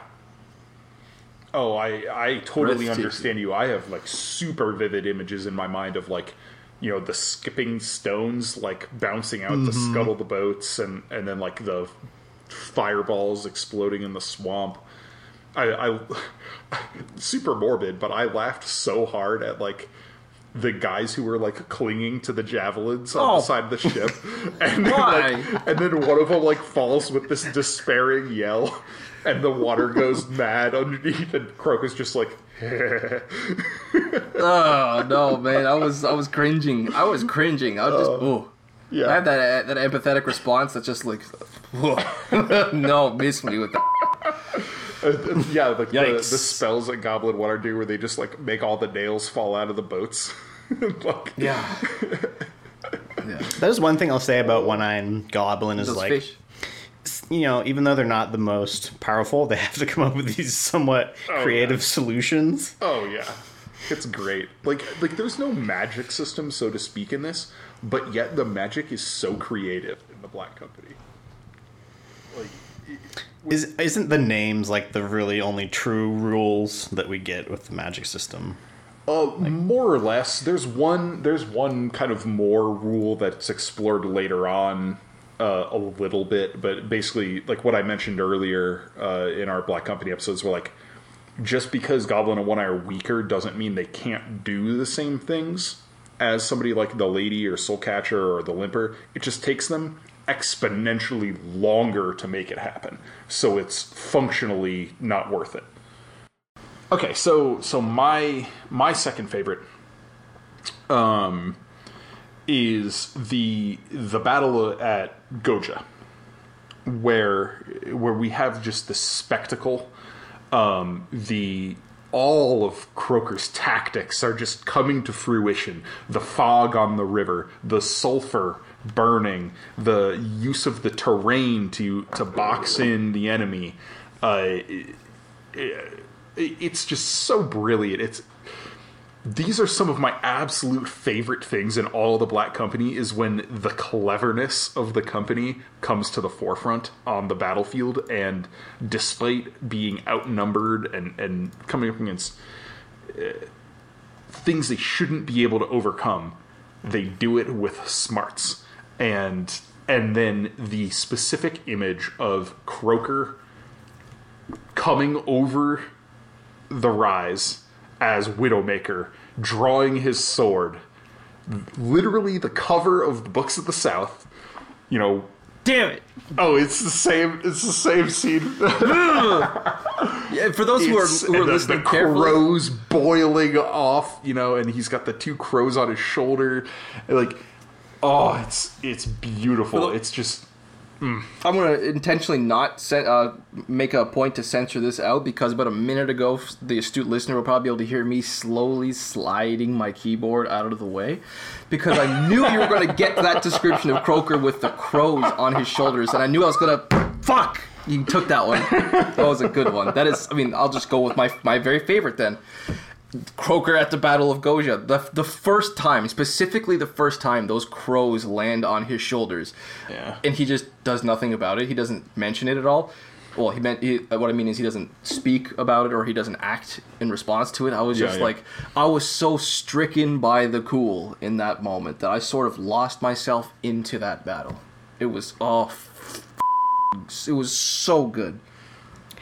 Oh, I I totally understand you. I have like super vivid images in my mind of like, you know, the skipping stones like bouncing out to scuttle the boats, and and then like the fireballs exploding in the swamp. I, I super morbid, but I laughed so hard at like the guys who were like clinging to the javelins on Oh. the side of the ship, and then, like, and then one of them like falls with this despairing yell, and the water goes mad underneath, and Croaker's just like, oh no, man! I was I was cringing. I was cringing. I was just oh. yeah, I have that that empathetic response that's just like, no, miss me with that. Uh, yeah, like the, the spells that Goblin Water do, where they just like make all the nails fall out of the boats. like, Yeah. yeah. That is one thing I'll say about One Eyed Goblin is Those like, fish. you know, even though they're not the most powerful, they have to come up with these somewhat Oh, creative yeah. solutions. Oh yeah, it's great. Like like there's no magic system, so to speak, in this, but yet the magic is so creative in the Black Company. Like Is isn't the names like the really only true rules that we get with the magic system? Uh, more or less. There's one. There's one kind of more rule that's explored later on, uh, a little bit, but basically, like what I mentioned earlier uh, in our Black Company episodes, were like, just because Goblin and One Eye are weaker doesn't mean they can't do the same things as somebody like the Lady or Soulcatcher or the Limper. It just takes them exponentially longer to make it happen, so it's functionally not worth it. Okay, so so my my second favorite um is the the battle at Ghoja where where we have just the spectacle um the all of Croaker's tactics are just coming to fruition. The fog on the river, the sulfur burning, the use of the terrain to to box in the enemy. Uh, it- it's just so brilliant. It's these are some of my absolute favorite things in all of the Black Company is when the cleverness of the company comes to the forefront on the battlefield, and despite being outnumbered and and coming up against uh, things they shouldn't be able to overcome, they do it with smarts, and and then the specific image of Croaker coming over the rise as Widowmaker, drawing his sword. Literally the cover of the Books of the South. You know, Damn it! oh, it's the same. It's the same scene. Yeah, for those who are, who are the, listening the crows boiling off. You know, and he's got the two crows on his shoulder. Like, oh, it's it's beautiful. It's just I'm gonna intentionally not sen- uh, make a point to censor this out because about a minute ago, the astute listener will probably be able to hear me slowly sliding my keyboard out of the way because I knew you were gonna get that description of Croaker with the crows on his shoulders, and I knew I was gonna fuck. You took that one. that was a good one. That is, I mean, I'll just go with my my very favorite then. Croaker at the Battle of Ghoja. The the first time, specifically the first time, those crows land on his shoulders, Yeah. and he just does nothing about it. He doesn't mention it at all. Well, he meant he, uh, what I mean is he doesn't speak about it or he doesn't act in response to it. I was Yeah, just yeah. like I was so stricken by the cool in that moment that I sort of lost myself into that battle. It was oh, f- it was so good.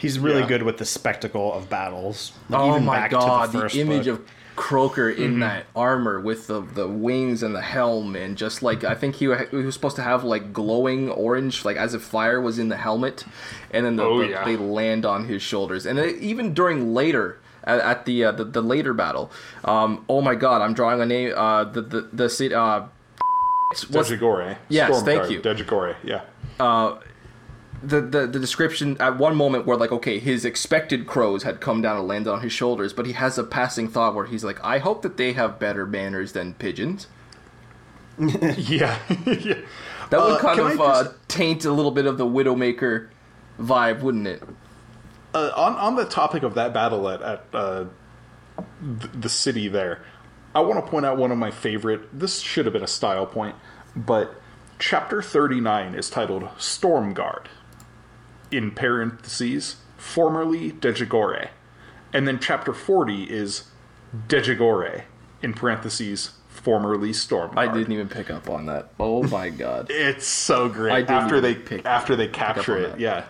He's really Yeah. good with the spectacle of battles. Like, Oh even my back to god, the, first image book. of Croaker in that armor with the, the wings and the helm and just like I think he, he was supposed to have like glowing orange like as if fire was in the helmet and then the, Oh, the- yeah. they land on his shoulders and it, even during later at, at the, uh, the the later battle um oh my god I'm drawing a name uh the the the ci- uh what's- Dejagore. Yes, Stormguard, thank you. Dejagore, yeah. The, the the description at one moment where like okay his expected crows had come down and landed on his shoulders but he has a passing thought where he's like i hope that they have better manners than pigeons Yeah. yeah. that would Uh, kind of I uh, taint a little bit of the widowmaker vibe wouldn't it Uh, on on the topic of that battle at at uh, th- the city there, I want to point out one of my favorite. This should have been a style point, but chapter thirty nine is titled Stormguard. In parentheses, formerly Dejagore, and then chapter forty is Dejagore in parentheses, formerly Stormguard. i didn't even pick up on that oh my god It's so great I didn't after they pick- after they capture on it. that. Yeah.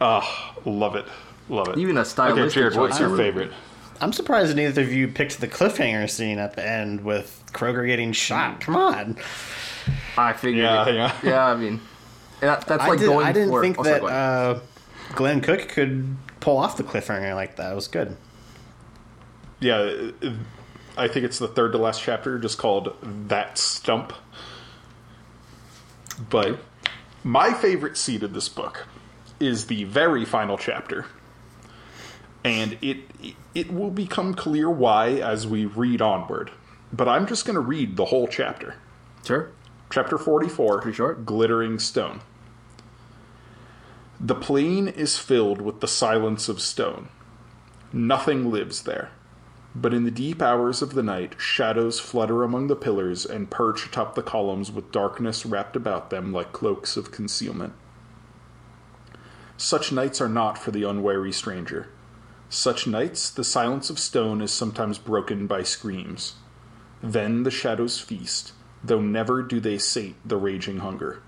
Oh, love it, love it. Even a stylistic Okay, Jared, what's choice. your favorite? I'm surprised neither of you picked the cliffhanger scene at the end with Croaker getting shot. Come on. i figured Yeah, it. yeah. yeah i mean and that, that's I, did, going I didn't for think oh, that go ahead. uh, Glenn Cook could pull off the cliffhanger like that. It was good. Yeah, uh, I think it's the third to last chapter, just called "That Stump." But my favorite seed of this book is the very final chapter, and it it will become clear why as we read onward. But I'm just going to read the whole chapter. sure Chapter 44 Pretty short. Glittering Stone. The plain is filled with the silence of stone. Nothing lives there. But in the deep hours of the night, shadows flutter among the pillars and perch atop the columns with darkness wrapped about them like cloaks of concealment. Such nights are not for the unwary stranger. Such nights, the silence of stone is sometimes broken by screams. Then the shadows feast, though never do they sate the raging hunger.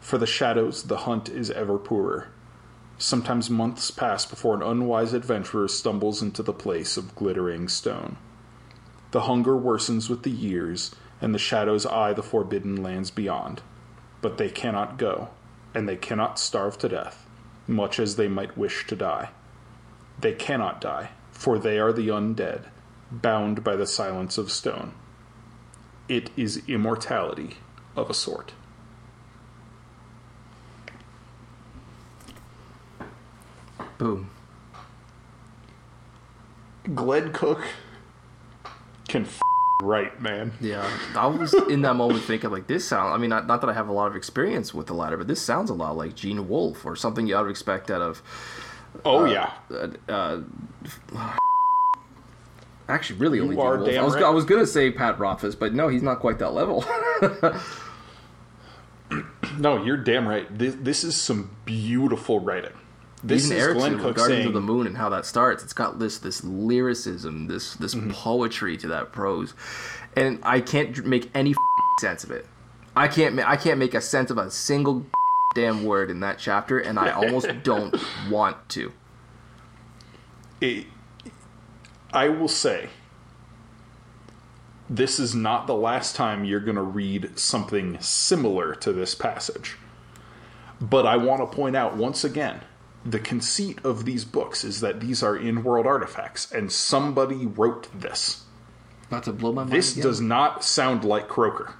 For the shadows, the hunt is ever poorer. Sometimes months pass before an unwise adventurer stumbles into the place of glittering stone. The hunger worsens with the years, and the shadows eye the forbidden lands beyond. But they cannot go, and they cannot starve to death, much as they might wish to die. They cannot die, for they are the undead, bound by the silence of stone. It is immortality of a sort. boom Glenn Cook can f- right, man. Yeah, I was in that moment thinking like this sound. I mean, not, not that I have a lot of experience with the latter, but this sounds a lot like Gene Wolfe or something you would expect out of. Oh yeah, Uh, actually, really only You are Wolfe. I was right. I was gonna say Pat Rothfuss, but no, he's not quite that level. no, you're damn right. This, this is some beautiful writing. This Even is Erikson Glenn Cook Gardens saying, of the Moon and how that starts. It's got this this lyricism, this this Mm-hmm. poetry to that prose, and I can't make any sense of it. I can't ma- I can't make a sense of a single damn word in that chapter, and I almost don't want to. it, I will say, this is not the last time you're going to read something similar to this passage. But I want to point out once again the conceit of these books is that these are in world artifacts, and somebody wrote this. Not to blow my mind. This again. does not sound like Croaker.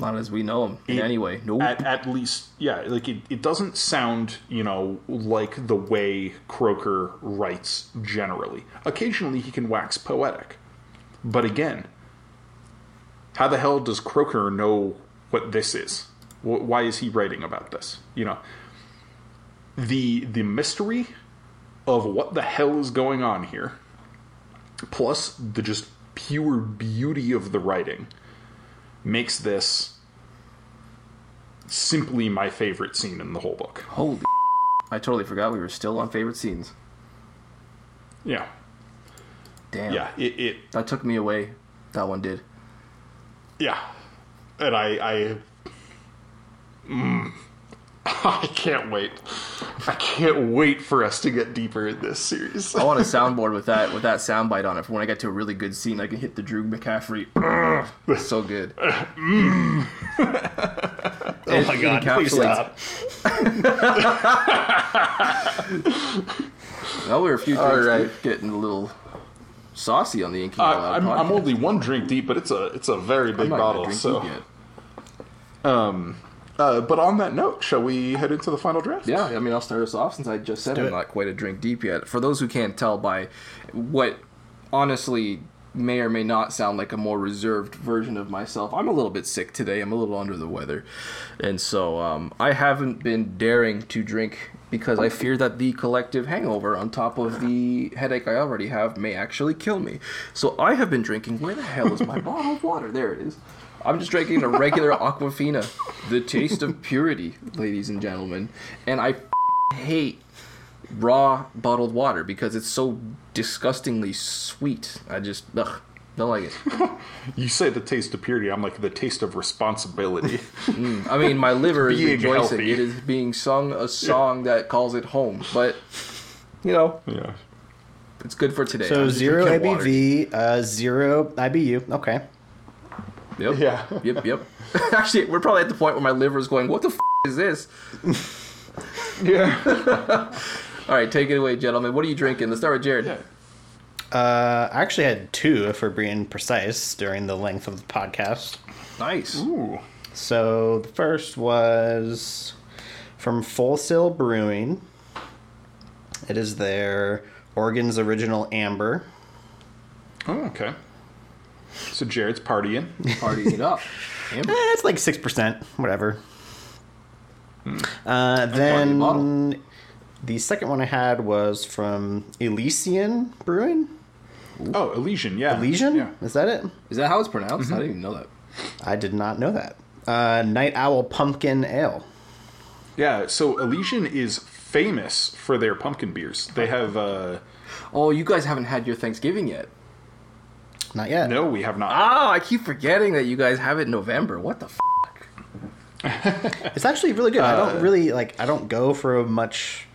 Not as we know him in It- any way. Nope. At, at least, yeah, like it, it doesn't sound, you know, like the way Croaker writes generally. Occasionally he can wax poetic. But again, how the hell does Croaker know what this is? Why is he writing about this? You know, the the mystery of what the hell is going on here, plus the just pure beauty of the writing, makes this simply my favorite scene in the whole book. Holy. I totally forgot we were still on favorite scenes. Yeah, Damn. yeah, it, it That took me away. That one did. yeah, and I I. Mm, I can't wait. I can't wait for us to get deeper in this series. I want a soundboard with that with that soundbite on it. For when I get to a really good scene, I can hit the Drew McCaffrey. so good. Oh my god, please encapsulates- stop. Well, we're a few drinks right. deep, getting a little saucy on the Inky Uh, I'm, I'm only one drink deep, but it's a it's a very big I'm not bottle. drink So, deep yet. Uh, but on that note, shall we head into the final draft? Yeah, I mean, I'll start us off since I just said I'm it. not quite a drink deep yet. For those who can't tell by what honestly may or may not sound like a more reserved version of myself, I'm a little bit sick today. I'm a little under the weather. And so um, I haven't been daring to drink because I fear that the collective hangover on top of the headache I already have may actually kill me. So I have been drinking. Where the hell is my bottle of water? There it is. I'm just drinking a regular Aquafina, the taste of purity, ladies and gentlemen. And I hate raw bottled water because it's so disgustingly sweet. I just ugh, don't like it. You say the taste of purity. I'm like the taste of responsibility. I mean, my liver is Being rejoicing. healthy. It is being sung a song that calls it home. But you know, yeah. it's good for today. So I'm zero drinking. ABV, uh, zero IBU. Okay. Yep. Yeah. Yep. Yep. Actually, we're probably at the point where my liver is going. What the f- is this? Yeah. All right, take it away, gentlemen. What are you drinking? Let's start with Jared. yeah. Uh, I actually had two, if we're being precise, during the length of the podcast. Nice. Ooh. So the first was from Full Sail Brewing. It is their Oregon's Original Amber. Oh, okay. So Jared's partying. Partying it up. Amber. Eh, it's like six percent, whatever. Uh, then the second one I had was from Elysian Brewing. Oh, Elysian. Yeah. Elysian, Yeah. is that it? Is that how it's pronounced? I didn't even know that. I did not know that. Uh, Night Owl Pumpkin Ale. Yeah. So Elysian is famous for their pumpkin beers. They have. uh Oh, you guys haven't had your Thanksgiving yet. Not yet. No, we have not. Oh, I keep forgetting that you guys have it in November. What the f? It's actually really good. I Uh, don't really like. I don't go for much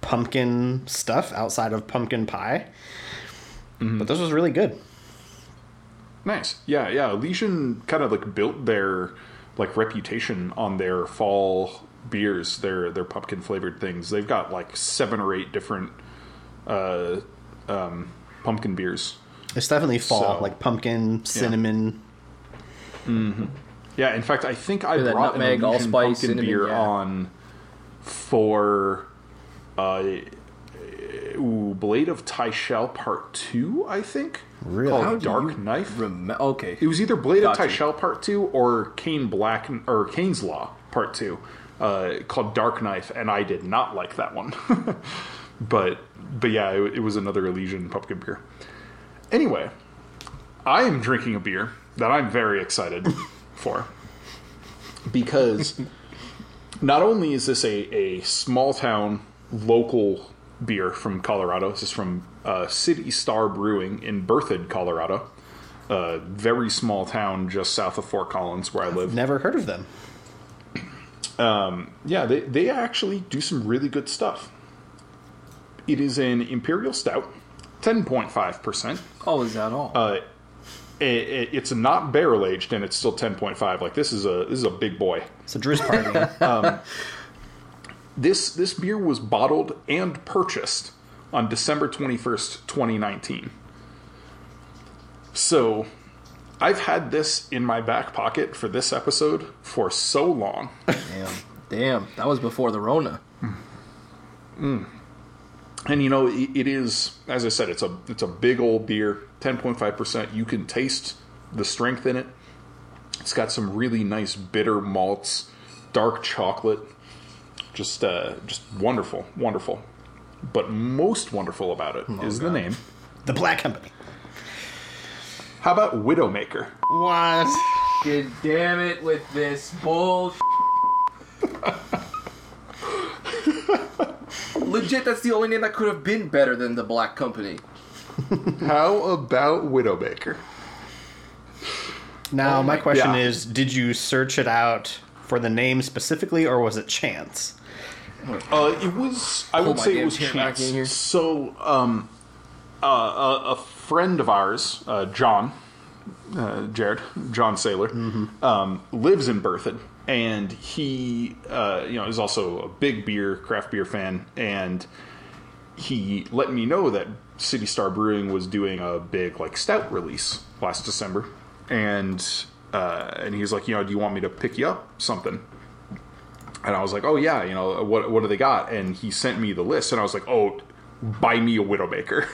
pumpkin stuff outside of pumpkin pie. Mm-hmm. But this was really good. Nice. Yeah, yeah. Elysian kind of like built their like reputation on their fall beers, their their pumpkin flavored things. They've got like seven or eight different uh, um, pumpkin beers. It's definitely fall, So- like pumpkin, cinnamon. Yeah, in fact, I think I that brought nutmeg, an Elysian allspice, pumpkin cinnamon, beer yeah. on for uh, ooh, Blade of Tyshalle Part Two, I think. Really? Called How Dark you Knife. Rem- okay. It was either Blade Gotcha. of Tyshell Part Two or Caine Black or Caine's Law Part Two, uh, called Dark Knife, and I did not like that one. but but yeah, it, it was another Elysian pumpkin beer. Anyway, I am drinking a beer that I'm very excited for because not only is this a, a small town local beer from Colorado, this is from uh, City Star Brewing in Berthoud, Colorado, a very small town just south of Fort Collins where I live. Never heard of them. Yeah, they, they actually do some really good stuff. It is an Imperial Stout, 10.5%. Oh, is that all? Uh, it, it, it's not barrel aged and it's still 10.5. Like this is a this is a big boy. So Drew's party. This this beer was bottled and purchased on December 21st, 2019. So, I've had this in my back pocket for this episode for so long. Damn. Damn. That was before the Rona. And you know, it, it is as I said, it's a it's a big old beer, 10.5%. You can taste the strength in it. It's got some really nice bitter malts dark chocolate. Just, uh, just wonderful, wonderful. But most wonderful about it is the God. name. The Black Company. How about Widowmaker? What? God damn it with this bull. Legit, that's the only name that could have been better than the Black Company. How about Widowmaker? Now, my question Yeah. is did you search it out for the name specifically, or was it chance? Uh, it was. I would my say it was chance. So, um, uh, a, a friend of ours, uh, John, uh, Jared, John Saylor, um, lives in Berthoud, and he, uh, you know, is also a big beer, craft beer fan, and he let me know that City Star Brewing was doing a big like stout release last December, and uh, and he's like, you know, do you want me to pick you up something? And I was like, oh yeah, you know, what what do they got? And he sent me the list, and I was like, oh, buy me a Widowmaker.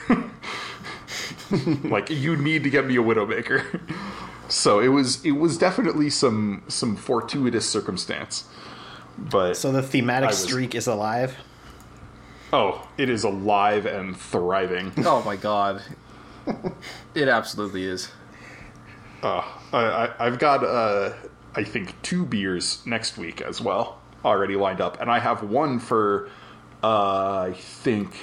like you need to get me a Widowmaker. so it was it was definitely some some fortuitous circumstance, but So the thematic was- streak is alive? oh, it is alive and thriving. Oh my god. it absolutely is. Uh, I, I, I've got, uh, I think, two beers next week as well already lined up, and I have one for, uh, I think,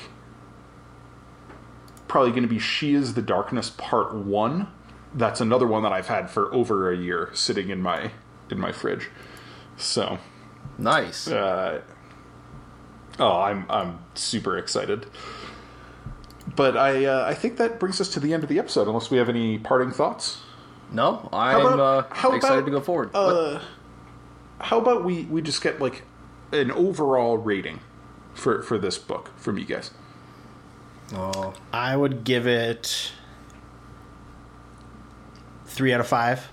probably going to be "She Is the Darkness" Part One. That's another one that I've had for over a year, sitting in my in my fridge. So, Nice. uh, oh, I'm I'm super excited. But I uh, I think that brings us to the end of the episode. Unless we have any parting thoughts. no, I'm about- uh, how excited about, to go forward. Uh, how about we we just get like an overall rating for for this book from you guys? oh, I would give it three out of five.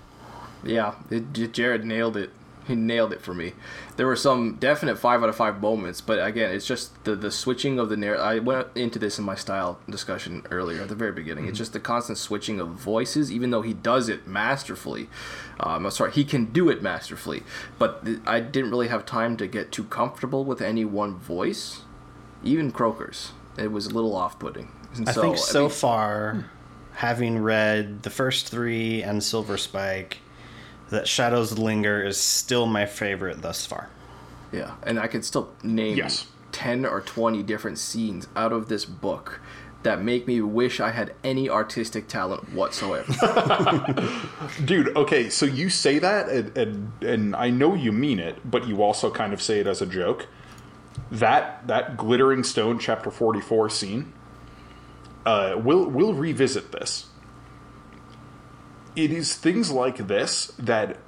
yeah, it, Jared nailed it. He nailed it for me. There were some definite five out of five moments, but again, it's just the the switching of the narrative. I went into this in my style discussion earlier at the very beginning. It's just the constant switching of voices, even though he does it masterfully. Um, I'm sorry, he can do it masterfully, but th- I didn't really have time to get too comfortable with any one voice. Even Croaker's, it was a little off-putting. And I think so mean, far, having read the first three and Silver Spike, that Shadows Linger is still my favorite thus far. Yeah, and I could still name Yes. 10 or 20 different scenes out of this book that make me wish I had any artistic talent whatsoever. Dude, okay, so you say that, and, and and I know you mean it, but you also kind of say it as a joke. That that glittering stone, chapter forty four scene. Uh, we'll we'll revisit this. It is things like this that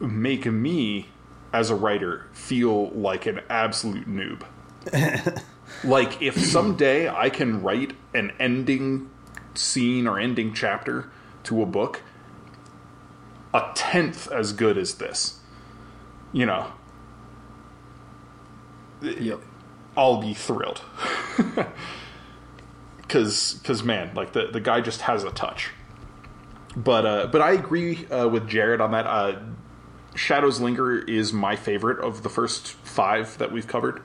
make me, as a writer, feel like an absolute noob. like if someday I can write an ending scene or ending chapter to a book a tenth as good as this, you know, yep. I'll be thrilled. Cause, cause man, like the, the guy just has a touch. But uh, but I agree uh, with Jared on that. Uh, Shadows Linger is my favorite of the first five that we've covered.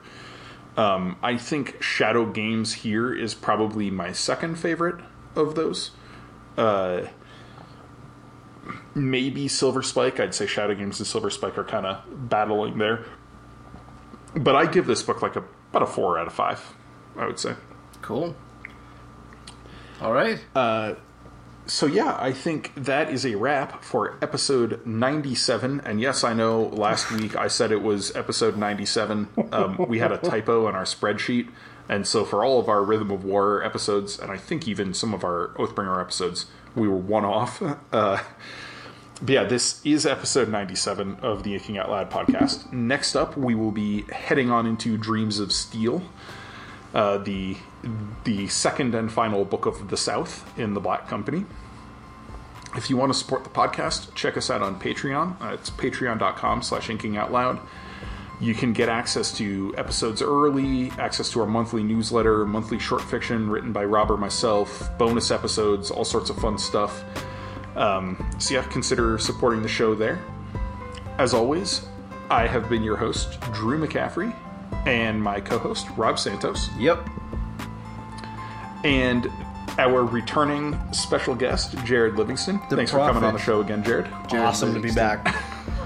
Um, I think Shadow Games here is probably my second favorite of those. Uh, maybe Silver Spike. I'd say Shadow Games and Silver Spike are kind of battling there. But I give this book like a about a four out of five. I would say. Cool. All right. Uh, So yeah, I think that is a wrap for episode 97. And yes, I know last week I said it was episode 97. Um, we had a typo in our spreadsheet, and so for all of our Rhythm of War episodes, and I think even some of our Oathbringer episodes, we were one off. Uh, but yeah, this is episode 97 of the Inking Out Loud podcast. Next up, we will be heading on into Dreams of Steel, uh, the the second and final book of the South in the Black Company. If you want to support the podcast, check us out on Patreon. Uh, it's patreon.com slash inking out loud. You can get access to episodes early, access to our monthly newsletter, monthly short fiction written by Rob or myself, bonus episodes, all sorts of fun stuff. Um, so yeah, consider supporting the show there. As always, I have been your host, Drew McCaffrey, and my co host, Rob Santos. Yep. And our returning special guest, Jared Livingston. Thanks for coming on the show again, Jared. awesome to be back.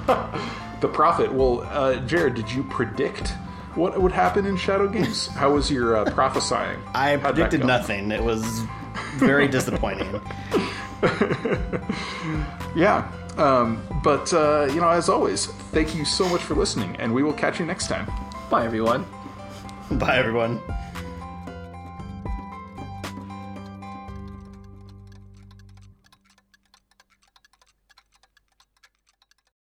The Prophet. Well, uh, Jared, did you predict what would happen in Shadow Games? How was your uh, prophesying? I How'd predicted nothing. It was very disappointing. Yeah. Um, but, uh, you know, as always, thank you so much for listening, and we will catch you next time. Bye, everyone. Bye, everyone.